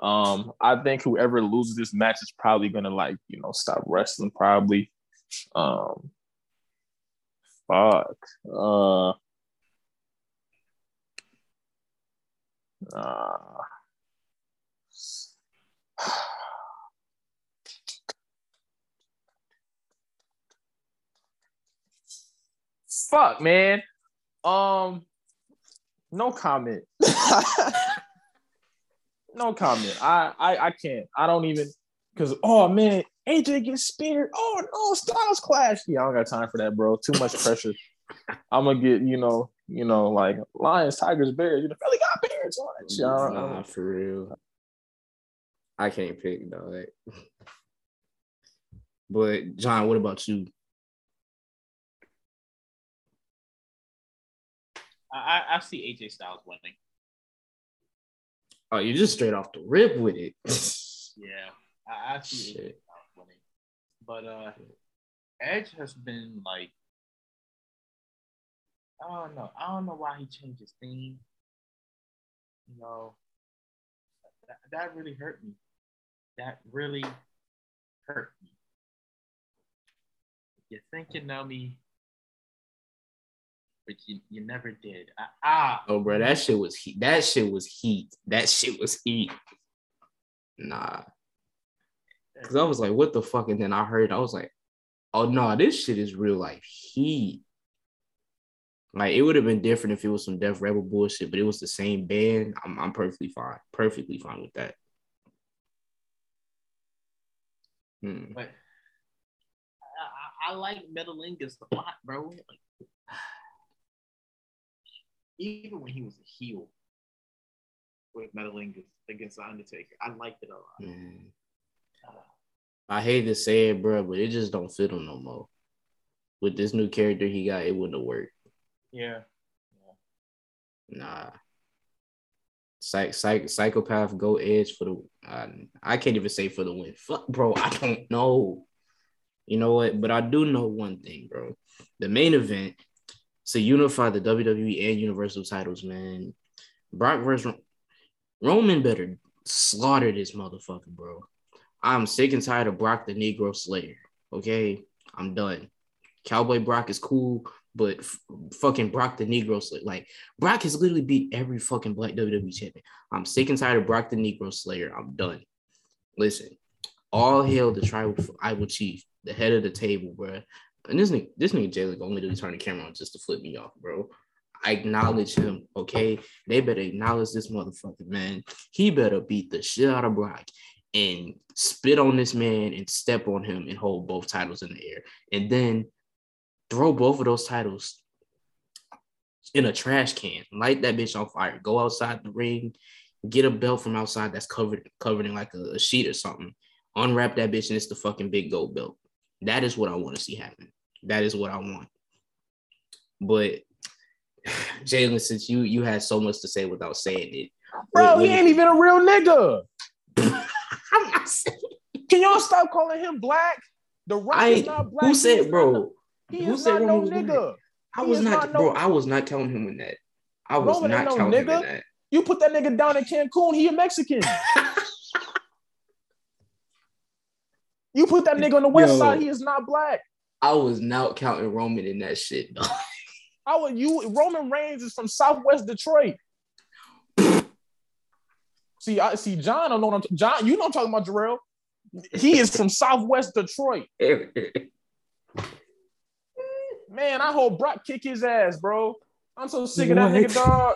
C: Um, I think whoever loses this match is probably gonna like you know stop wrestling probably. Um, fuck. Uh, uh, fuck, man. Um, no comment. no comment. I, I I can't. I don't even because oh man, AJ gets speared. Oh no, Styles clash. Yeah, I don't got time for that, bro. Too much pressure. I'm gonna get you know, you know, like lions, tigers, bears. You know, Philly got bears on that shit. I don't- I don't-
A: Nah, um, for real. I can't pick dog. But John, what about you?
B: I, I, see AJ Styles winning.
A: Oh, you just straight off the rip with it.
B: Yeah, I, I see AJ Styles winning. But uh, Edge has been like, I don't know. I don't know why he changed his theme. You know, that, that really hurt me. That really hurt me. You think you know me, but you, you never did. Ah, ah.
A: oh, bro, that shit was heat. That shit was heat. That shit was heat. Nah, because I was like, what the fuck? And then I heard, I was like, oh no, this shit is real life heat. Like it would have been different if it was some Def Rebel bullshit, but it was the same band. I'm, I'm perfectly fine, perfectly fine with that. Hmm.
B: But I, I, I like Metalingus a lot, bro. Like, even when he was a heel with Metalingus against the Undertaker, I liked it a lot.
A: Man.
B: Uh,
A: I hate to say it, bro, but it just don't fit him no more. With this new character he got, it wouldn't have worked.
B: yeah.
A: Nah. Psych, psych, psychopath, go edge for the. Uh, I can't even say for the win. Fuck, bro. I don't know. You know what? But I do know one thing, bro. The main event to unify the WWE and Universal titles, man. Brock versus Roman better slaughter this motherfucker, bro. I'm sick and tired of Brock the Negro Slayer. Okay, I'm done. Cowboy Brock is cool, but f- fucking Brock the Negro Slayer, like Brock has literally beat every fucking black WWE champion. I'm sick and tired of Brock the Negro Slayer. I'm done. Listen, all hail the tribal chief, the head of the table, bro. And this nigga, this nigga Jalen gonna literally turn the camera on just to flip me off, bro. I acknowledge him, okay? They better acknowledge this motherfucker, man. He better beat the shit out of Brock and spit on this man and step on him and hold both titles in the air. And then throw both of those titles in a trash can, light that bitch on fire, go outside the ring, get a belt from outside that's covered covered in like a, a sheet or something, unwrap that bitch, and it's the fucking big gold belt. That is what I want to see happen. That is what I want. But Jalen, since you you had so much to say without saying it,
C: Bro,
A: what
C: he ain't even a real nigga.
A: I'm not saying.
C: Can y'all stop calling him black? The Rock
A: I
C: is not black.
A: who said, bro?
C: He
A: who
C: is
A: said
C: not no
A: Roman was black?
C: nigga.
A: I
C: He
A: was not,
C: not no-
A: bro. I was not counting him in that. I was
C: Roman
A: not
C: no
A: counting him in that.
C: You put that nigga down in Cancun, he a Mexican. You put that nigga on the west
A: Yo.
C: side, he is not black.
A: I was not counting Roman in that shit. dog.
C: I would you Roman Reigns is from Southwest Detroit. see, I see John. I don't know what I'm John. You know I'm talking about Jarrell. He is from Southwest Detroit. Man, I hope Brock kick his ass, bro. I'm so sick of that
A: What?
C: nigga, dog.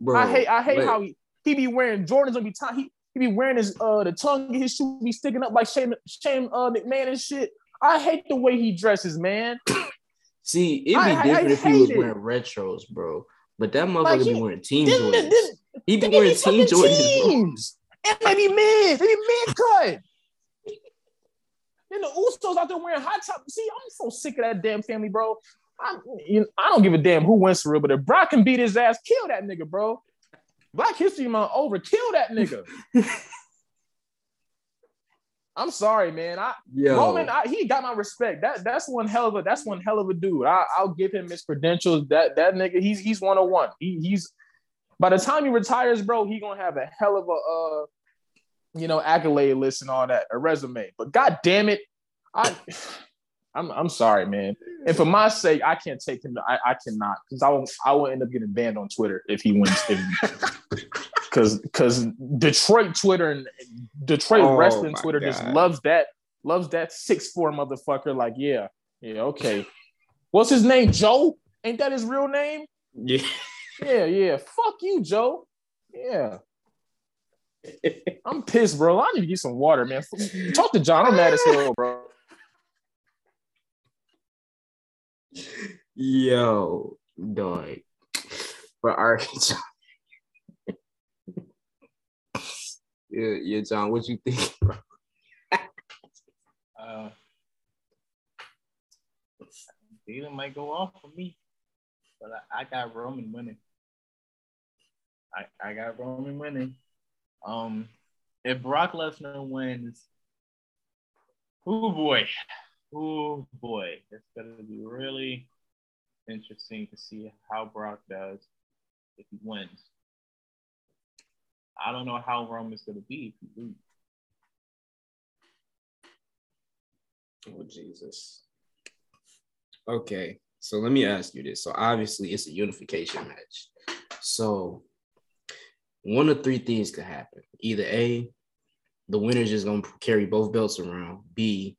A: bro.
C: I hate I hate
A: but-
C: how he, he be wearing Jordans on be time. He, he be wearing his uh the tongue in his shoe be sticking up like Shane Shane uh McMahon and shit. I hate the way he dresses, man.
A: See, it'd be
C: I- I-
A: different
C: I
A: if he was
C: it.
A: wearing retros, bro. But that motherfucker
C: Like,
A: be wearing team
C: Them-
A: Jordans.
C: them-
A: He be
C: They
A: wearing team Jordans, bro.
C: teams. And maybe mid, maybe mid cut. Then the Usos out there wearing high top. See, I'm so sick of that damn family, bro. I'm, you know, I don't give a damn who wins for real, but if Brock can beat his ass, kill that nigga, bro. Black History Month over, kill that nigga. I'm sorry, man. I
A: Yo,
C: Roman, I, he got my respect. That that's one hell of a that's one hell of a dude. I, I'll give him his credentials. That that nigga, he's he's one on one. He, he's by the time he retires, bro, he gonna have a hell of a uh, you know, accolade list and all that, a resume. But god damn it, I I'm I'm sorry, man. And for my sake, I can't take him. I, I cannot because I will I will end up getting banned on Twitter if he wins. Because because Detroit Twitter and Detroit
A: Oh
C: wrestling Twitter just loves that loves that six four motherfucker. Like yeah yeah okay What's his name? Joe? Ain't that his real name?
A: Yeah.
C: Yeah, yeah. Fuck you, Joe. Yeah. I'm pissed, bro. I need to get some water, man. Talk to John. I'm mad as hell, bro.
A: Yo, dog. Right, John. yeah, yeah, John. What you think, bro?
B: Uh, Jalen might go off for me, but I, I got Roman winning. I, I got Roman winning. Um, if Brock Lesnar wins, oh boy, oh boy, it's gonna be really interesting to see how Brock does if he wins. I don't know how Roman's gonna be if he loses.
A: Oh Jesus. Okay, so let me ask you this. So obviously it's a unification match. So one of three things could happen. Either A, the winner's just gonna carry both belts around. B,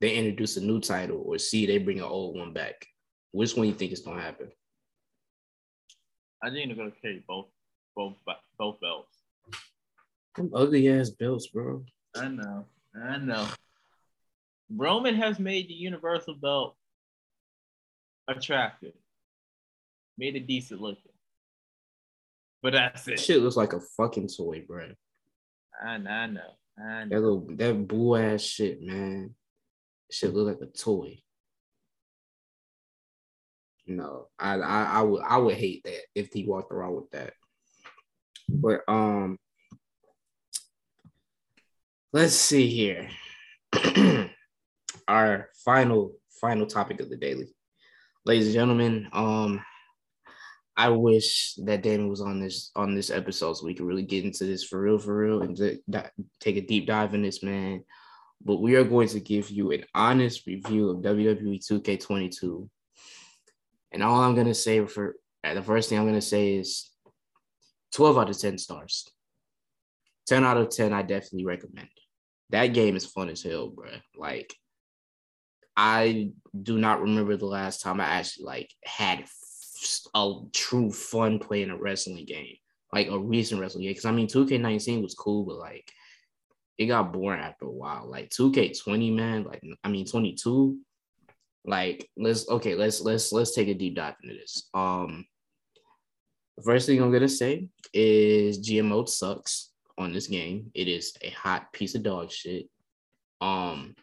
A: they introduce a new title, or C, they bring an old one back. Which one you think is gonna happen?
B: I think they're gonna carry both both both belts.
A: Them ugly ass belts, bro.
B: I know, I know. Roman has made the Universal Belt attractive, made it decent looking. But that's
A: That
B: it.
A: shit looks like a fucking toy, bro.
B: I know, I know. I
A: That
B: know.
A: little that blue ass shit, man. Shit look like a toy. No, I, I I would I would hate that if he walked around with that. But um, let's see here. Our final final topic of the daily, ladies and gentlemen. Um, I wish that Damon was on this on this episode so we could really get into this for real, for real, and di- take a deep dive in this man. But we are going to give you an honest review of WWE 2K22. And all I'm gonna say for uh, the first thing I'm gonna say is 12 out of 10 stars. 10 out of 10, I definitely recommend. That game is fun as hell, bro. Like, I do not remember the last time I actually like had a true fun playing a wrestling game, like a recent wrestling game. Because I mean, 2K19 was cool, but like it got boring after a while. Like 2K20, man, like I mean 22. Like let's okay, let's let's let's take a deep dive into this. Um first thing I'm gonna say is GMO sucks on this game. It is a hot piece of dog shit. Um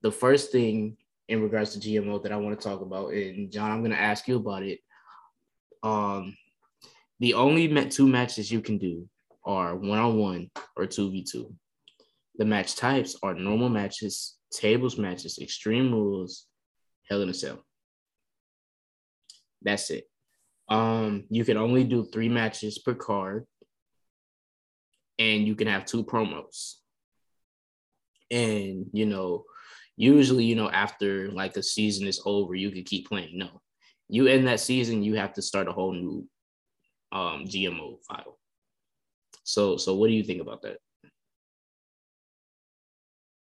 A: the first thing in regards to GMO that I want to talk about, and John, I'm gonna ask you about it. Um the only two matches you can do are one-on-one or 2v2. The match types are normal matches, tables matches, extreme rules, hell in a cell. That's it. Um, you can only do three matches per card, and you can have two promos. And you know, usually, you know, after like a season is over, you can keep playing. No, you end that season, you have to start a whole new um GMO file. So, so what do you think about that?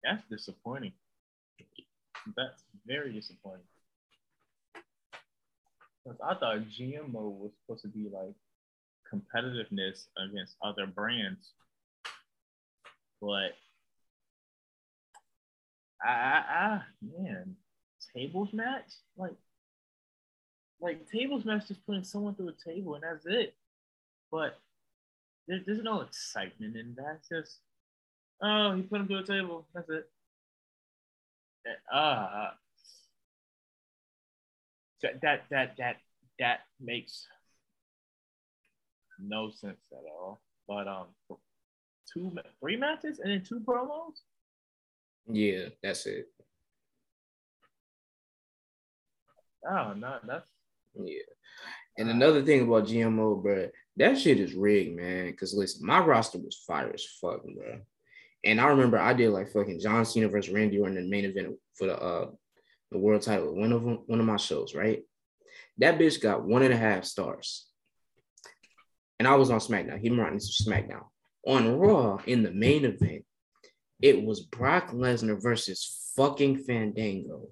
B: That's disappointing. That's very disappointing. 'Cause I thought GMO was supposed to be like competitiveness against other brands, but I, I, I man, tables match like like tables match just putting someone through a table and that's it. But there, there's no excitement in that. It's just oh, he put him to a table. That's it. Ah, uh, that that that that that makes no sense at all. But um, two three matches and then two promos.
A: Yeah, that's it.
B: Oh no, that's
A: Yeah. And another thing about GMO, bro, that shit is rigged, man. Cause listen, my roster was fire as fuck, bro. And I remember I did like fucking John Cena versus Randy Orton in the main event for the uh the world title, one of them, one of my shows, right? That bitch got one and a half stars. And I was on SmackDown. He brought this to SmackDown. On Raw in the main event, it was Brock Lesnar versus fucking Fandango.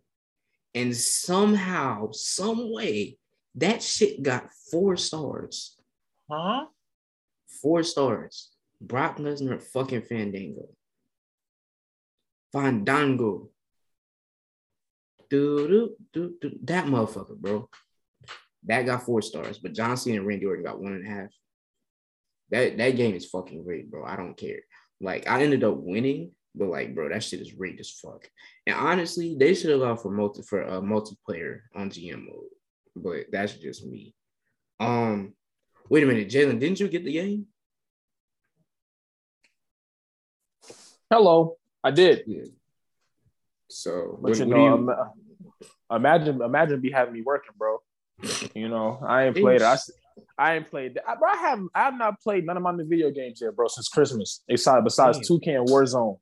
A: And somehow, some way, that shit got four stars.
B: Huh?
A: Four stars. Brock Lesnar fucking Fandango. Fandango. Doo, doo, That motherfucker, bro. That got four stars, but John Cena and Randy Orton got one and a half. That that game is fucking great, bro. I don't care. Like I ended up winning, but like, bro, that shit is rigged as fuck. And honestly, they should allow for multi for a multiplayer on GM mode, but that's just me. Um, wait a minute, Jalen, didn't you get the game?
C: Hello, I did.
A: Yeah. So,
C: But
A: what,
C: you know,
A: you,
C: uh, imagine, imagine be having me working, bro. You know, I ain't played. I ain't played. I, bro, I have, I have not played none of my new video games yet, bro, since Christmas. Besides, besides
A: Damn.
C: 2K and Warzone.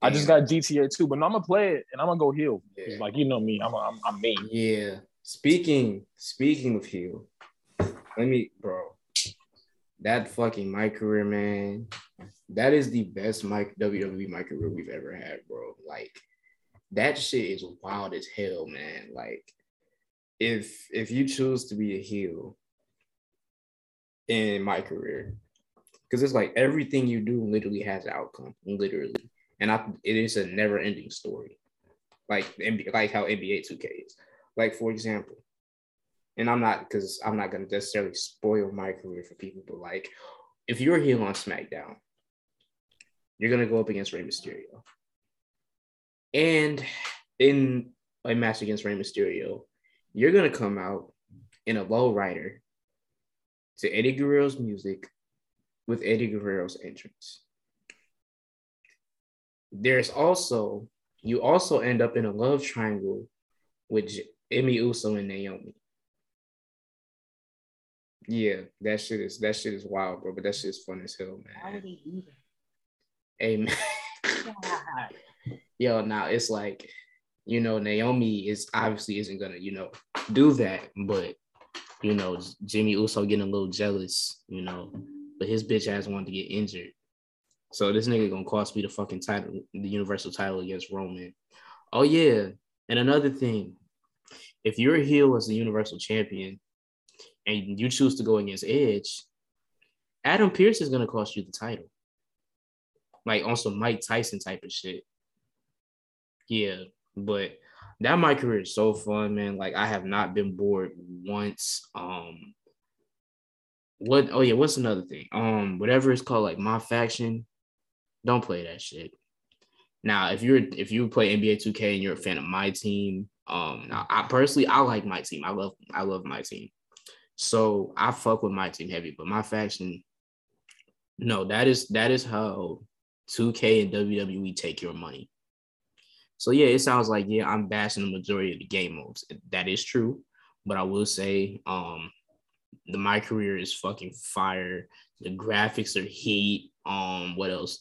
C: I just got GTA 2, but no, I'm gonna play it and I'm gonna go heel.
A: Yeah.
C: Like you know me, I'm, I'm, I'm mean.
A: Yeah. Speaking speaking of heel, let me, bro. That fucking my career, man. That is the best Mike WWE my career we've ever had, bro. Like that shit is wild as hell, man. Like if if you choose to be a heel in my career, because it's like everything you do literally has an outcome, literally, and I it is a never ending story, like like how NBA 2K is. Like for example, and I'm not because I'm not gonna necessarily spoil my career for people, but like if you're heel on SmackDown, you're gonna go up against Rey Mysterio, and in a match against Rey Mysterio, you're gonna come out in a low rider to Eddie Guerrero's music with Eddie Guerrero's entrance. There's also you also end up in a love triangle with Jimmy Uso and Naomi. Yeah, that shit is that shit is wild, bro. But that shit is fun as hell,
B: Why would
A: man.
B: they do that? God.
A: Yo, now it's like, you know, Naomi is obviously isn't gonna, you know, do that, but you know, Jimmy Uso getting a little jealous, you know, but his bitch ass wanted to get injured. So this nigga gonna cost me the fucking title, the universal title against Roman. Oh yeah. And another thing, if you're a heel as the universal champion and you choose to go against Edge, Adam Pearce is gonna cost you the title. Like on some Mike Tyson type of shit. Yeah, but that my career is so fun, man. Like I have not been bored once. Um what oh yeah, what's another thing? Um, whatever it's called, like my faction, don't play that shit. Now, if you're if you play NBA 2K and you're a fan of my team, um, now I personally I like my team. I love I love my team. So I fuck with my team heavy, but my faction, no, that is that is how 2K and WWE take your money. So yeah, it sounds like yeah, I'm bashing the majority of the game modes. That is true, but I will say, um, the my career is fucking fire. The graphics are heat. Um, what else?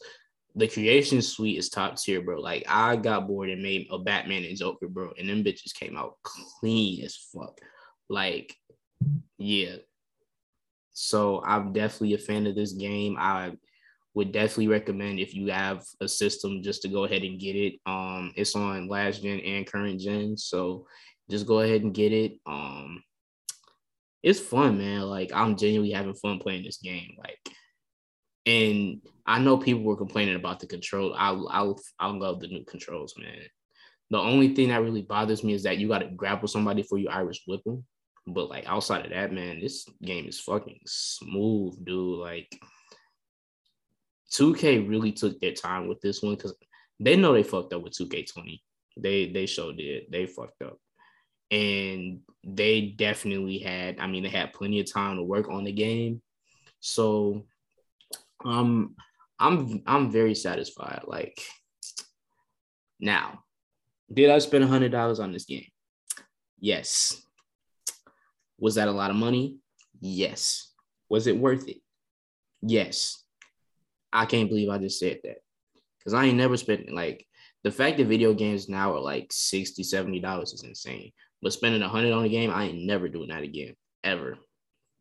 A: The creation suite is top tier, bro. Like I got bored and made a Batman and Joker, bro, and them bitches came out clean as fuck. Like, yeah. So I'm definitely a fan of this game. I would definitely recommend if you have a system just to go ahead and get it. Um, it's on last gen and current gen, so just go ahead and get it. Um, it's fun, man. Like I'm genuinely having fun playing this game. Like, and I know people were complaining about the control. I I I love the new controls, man. The only thing that really bothers me is that you got to grapple somebody for you Irish whip them. But like outside of that, man, this game is fucking smooth, dude. Like 2K really took their time with this one because they know they fucked up with 2K20. They they showed it. They fucked up. And they definitely had, I mean, they had plenty of time to work on the game. So um I'm I'm very satisfied. Like now, did I spend hundred dollars on this game? Yes. Was that a lot of money? Yes. Was it worth it? Yes. I can't believe I just said that. Because I ain't never spent like the fact that video games now are like 60 dollars is insane. But spending a hundred on a game, I ain't never doing that again. Ever.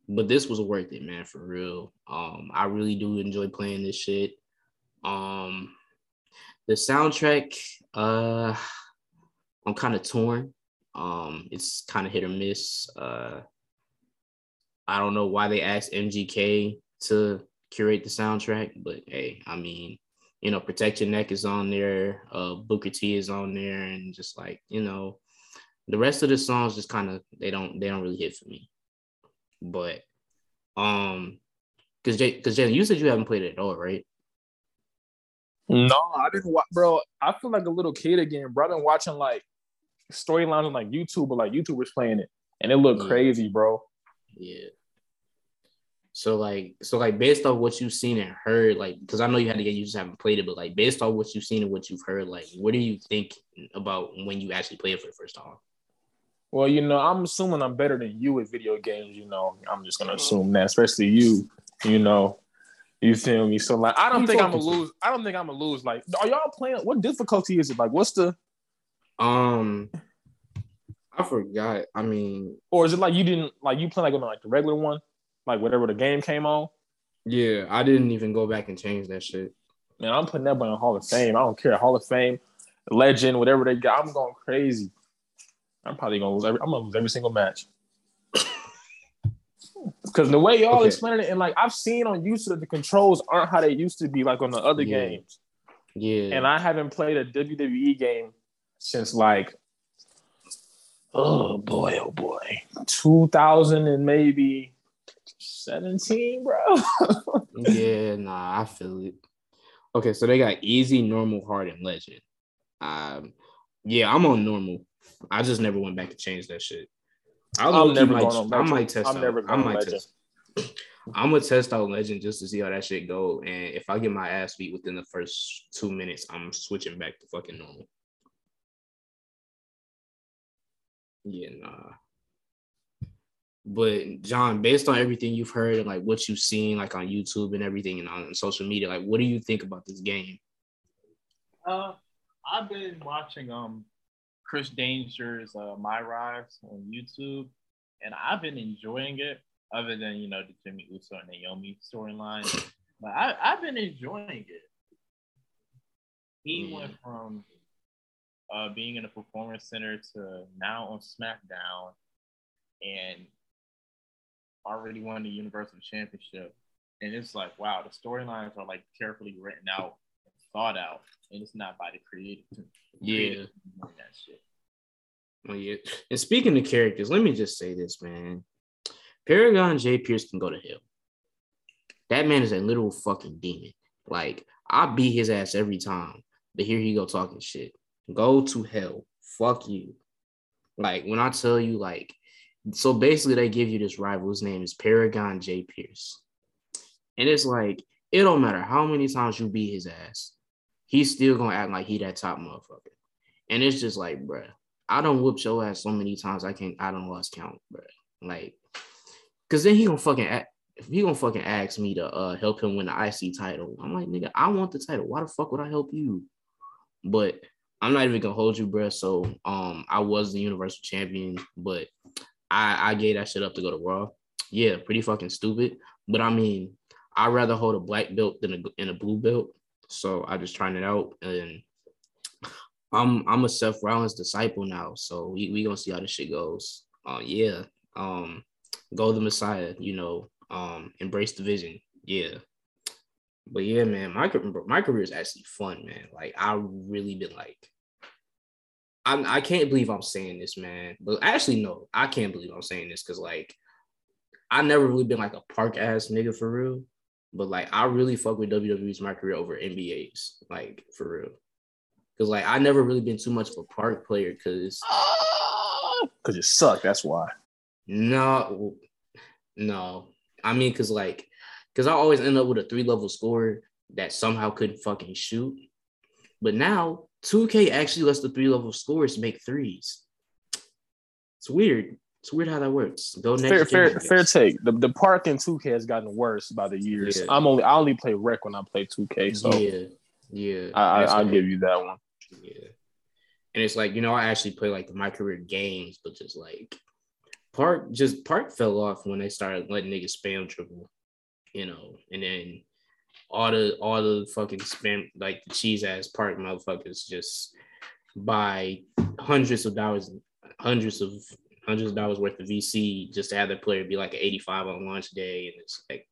A: But this was worth it, man, for real. Um, I really do enjoy playing this shit. Um the soundtrack, uh, I'm kind of torn Um, it's kind of hit or miss. Uh, I don't know why they asked MGK to curate the soundtrack, but hey, I mean, you know, Protect Your Neck is on there, uh, Booker T is on there, and just like, you know, the rest of the songs just kind of they don't they don't really hit for me. But um because Jay because Jay, you said you haven't played it at all, right?
C: No, I didn't watch, bro. I feel like a little kid again, bro. I've been watching like storylines on like YouTube, but like YouTubers playing it, and it looked
A: Yeah.
C: crazy, bro.
A: Yeah. So like so like based on what you've seen and heard, like because I know you had to get you just haven't played it, but like based on what you've seen and what you've heard, like what do you think about when you actually play it for the first time?
C: Well, you know, I'm assuming I'm better than you at video games. You know, I'm just gonna mm-hmm. assume that, especially you. You know, you feel me? So like, I don't think I'm gonna lose. I don't think I'm gonna lose. Like, are y'all playing? What difficulty is it? Like, what's the?
A: Um I forgot. I mean,
C: Or is it like you didn't like you play like on like the regular one, like whatever the game came on?
A: yeah, I didn't even go back and change that shit.
C: Man, I'm putting that one in Hall of Fame. I don't care. Hall of Fame, legend, whatever they got. I'm going crazy. I'm probably gonna lose every. I'm gonna lose every single match. Because the way y'all
A: Okay.
C: explaining it, and like I've seen on YouTube that the controls aren't how they used to be, like on the other
A: Yeah.
C: games.
A: Yeah.
C: And I haven't played a WWE game since like, oh boy, oh boy, 2000 and maybe 17, bro.
A: yeah, nah, I feel it. Okay, so they got easy, normal, hard, and legend. Um, yeah, I'm on normal. I just never went back to change that shit. I
C: I'm never
A: might,
C: going on
A: I might test
C: I'm
A: out.
C: never
A: I
C: going on
A: might
C: Legend.
A: test. I'm gonna test out legend just to see how that shit go. And if I get my ass beat within the first two minutes, I'm switching back to fucking normal. Yeah, nah. But John, based on everything you've heard and like what you've seen, like on YouTube and everything, and on social media, like what do you think about this game?
B: Uh, I've been watching um Chris Danger's uh, My Rise on YouTube, and I've been enjoying it. Other than you know the Jimmy Uso and Naomi storyline, but I I've been enjoying it. He
A: Yeah.
B: went from uh, being in a performance center to now on SmackDown, and already won the Universal Championship. And it's like, wow, the storylines are like carefully written out and thought out, and it's not by the creative.
A: Yeah.
B: that shit.
A: Well, yeah. And speaking of characters, let me just say this, man. Paragon J. Pierce can go to hell. That man is a literal fucking demon. Like, I beat his ass every time. But here he go talking shit. Go to hell. Fuck you. Like, when I tell you, like, so basically they give you this rival. His name is Paragon J. Pierce. And it's like, it don't matter how many times you beat his ass, he's still gonna act like he that top motherfucker. And it's just like, bruh, I don't whoop your ass so many times I can't I don't lost count, bruh. Like, cause then he gonna fucking act, if he gonna fucking ask me to uh help him win the IC title. I'm like, nigga, I want the title. Why the fuck would I help you? But I'm not even gonna hold you, bruh. So um I was the universal champion, but I I gave that shit up to go to Raw. Yeah, pretty fucking stupid. But I mean, I'd rather hold a black belt than a, than a blue belt. So I just trying it out and I'm I'm a Seth Rollins disciple now, so we we gonna see how this shit goes. Uh, yeah. Um, go the Messiah. You know. Um, embrace the vision. Yeah. But yeah, man, my my career is actually fun, man. Like I really been like, I'm I can't believe I'm saying this, man. But actually, no, I can't believe I'm saying this because like, I never really been like a park ass nigga for real. But like, I really fuck with WWE's my career over NBA's, like for real. Cause like I never really been too much of a park player. Cause
C: Because you suck. That's why.
A: no, no. I mean, cause like, cause I always end up with a three level scorer that somehow couldn't fucking shoot. But now 2K actually lets the three level scorers make threes. It's weird. It's weird how that works. Go next.
C: Fair, fair, fair take. The the park in 2K has gotten worse by the years.
A: Yeah.
C: I'm only I only play rec when I play 2K, so
A: yeah, yeah.
C: I, I, I'll give you that one.
A: Yeah. And it's like, you know, I actually play like the my career games, but just like Park just Park fell off when they started letting niggas spam triple, you know, and then all the all the fucking spam like the cheese ass park motherfuckers just buy hundreds of dollars hundreds of hundreds of dollars worth of VC just to have the player be like an 85 on launch day. And it's like,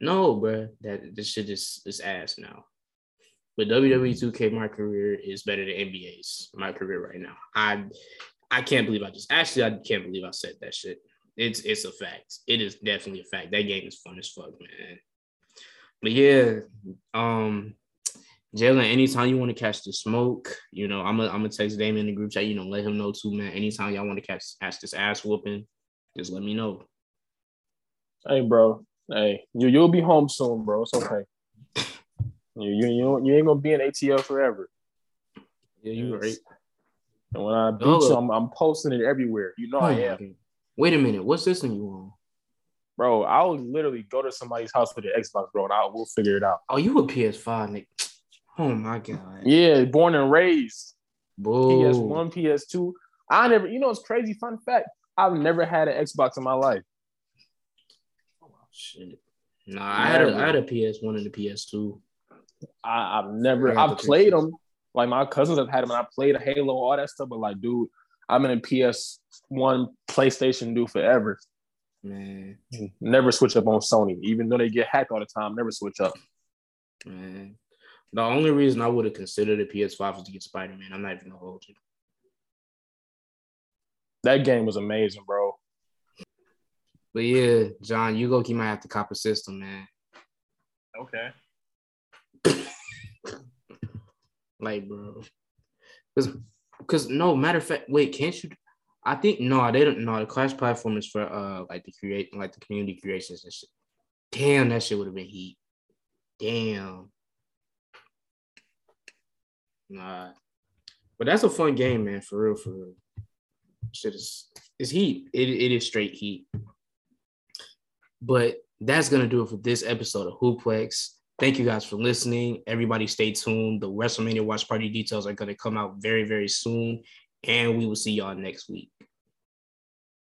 A: no, bro, that this shit is is ass now. But WWE 2K, my career is better than NBA's my career right now. I I can't believe I just actually I can't believe I said that shit. It's it's a fact. It is definitely a fact. That game is fun as fuck, man. But yeah, um, Jalen, anytime you want to catch the smoke, you know, I'm gonna I'm gonna text Damon in the group chat, you know, let him know too, man. Anytime y'all want to catch catch this ass whooping, just let me know.
C: Hey, bro. Hey, you you'll be home soon, bro. It's okay. You you you, you ain't gonna be in ATL forever.
A: Yeah, you're right.
C: And when I beat you, I'm, I'm posting it everywhere. You know I
A: Oh my
C: am,
A: God. Wait a minute, what system you on?
C: bro. I'll literally go to somebody's house with the Xbox, bro, and I will figure it out.
A: Oh, you a PS5, Nick. Oh my god.
C: Yeah, born and raised.
A: Boo.
C: PS1, PS2. I never, you know, it's crazy. Fun fact: I've never had an Xbox in my life.
A: Oh, shit. Nah, I had a had a PS1 and a PS2.
C: I, I've never,
A: I
C: I've played them. Like my cousins have had them, and I played Halo, all that stuff. But like, dude, I'm in a PS1 PlayStation dude forever.
A: Man,
C: Never switch up on Sony, even though they get hacked all the time. Never switch up.
A: man. The only reason I would have considered a PS5 was to get Spider-Man. I'm not even gonna hold you.
C: That game was amazing, bro.
A: But yeah, John, you go keep might have to cop a system, man.
B: Okay.
A: Like, bro. Cause because no matter of fact, wait, can't you I think no, they don't no, the cross platform is for uh like the create like the community creations and shit. Damn, that shit would have been heat. Damn. Nah. But that's a fun game, man, for real, for real. Shit is it's heat. It, it is straight heat. But that's gonna do it for this episode of Hooplex. Thank you guys for listening. Everybody stay tuned. The WrestleMania watch party details are gonna come out very, very soon. And we will see y'all next week.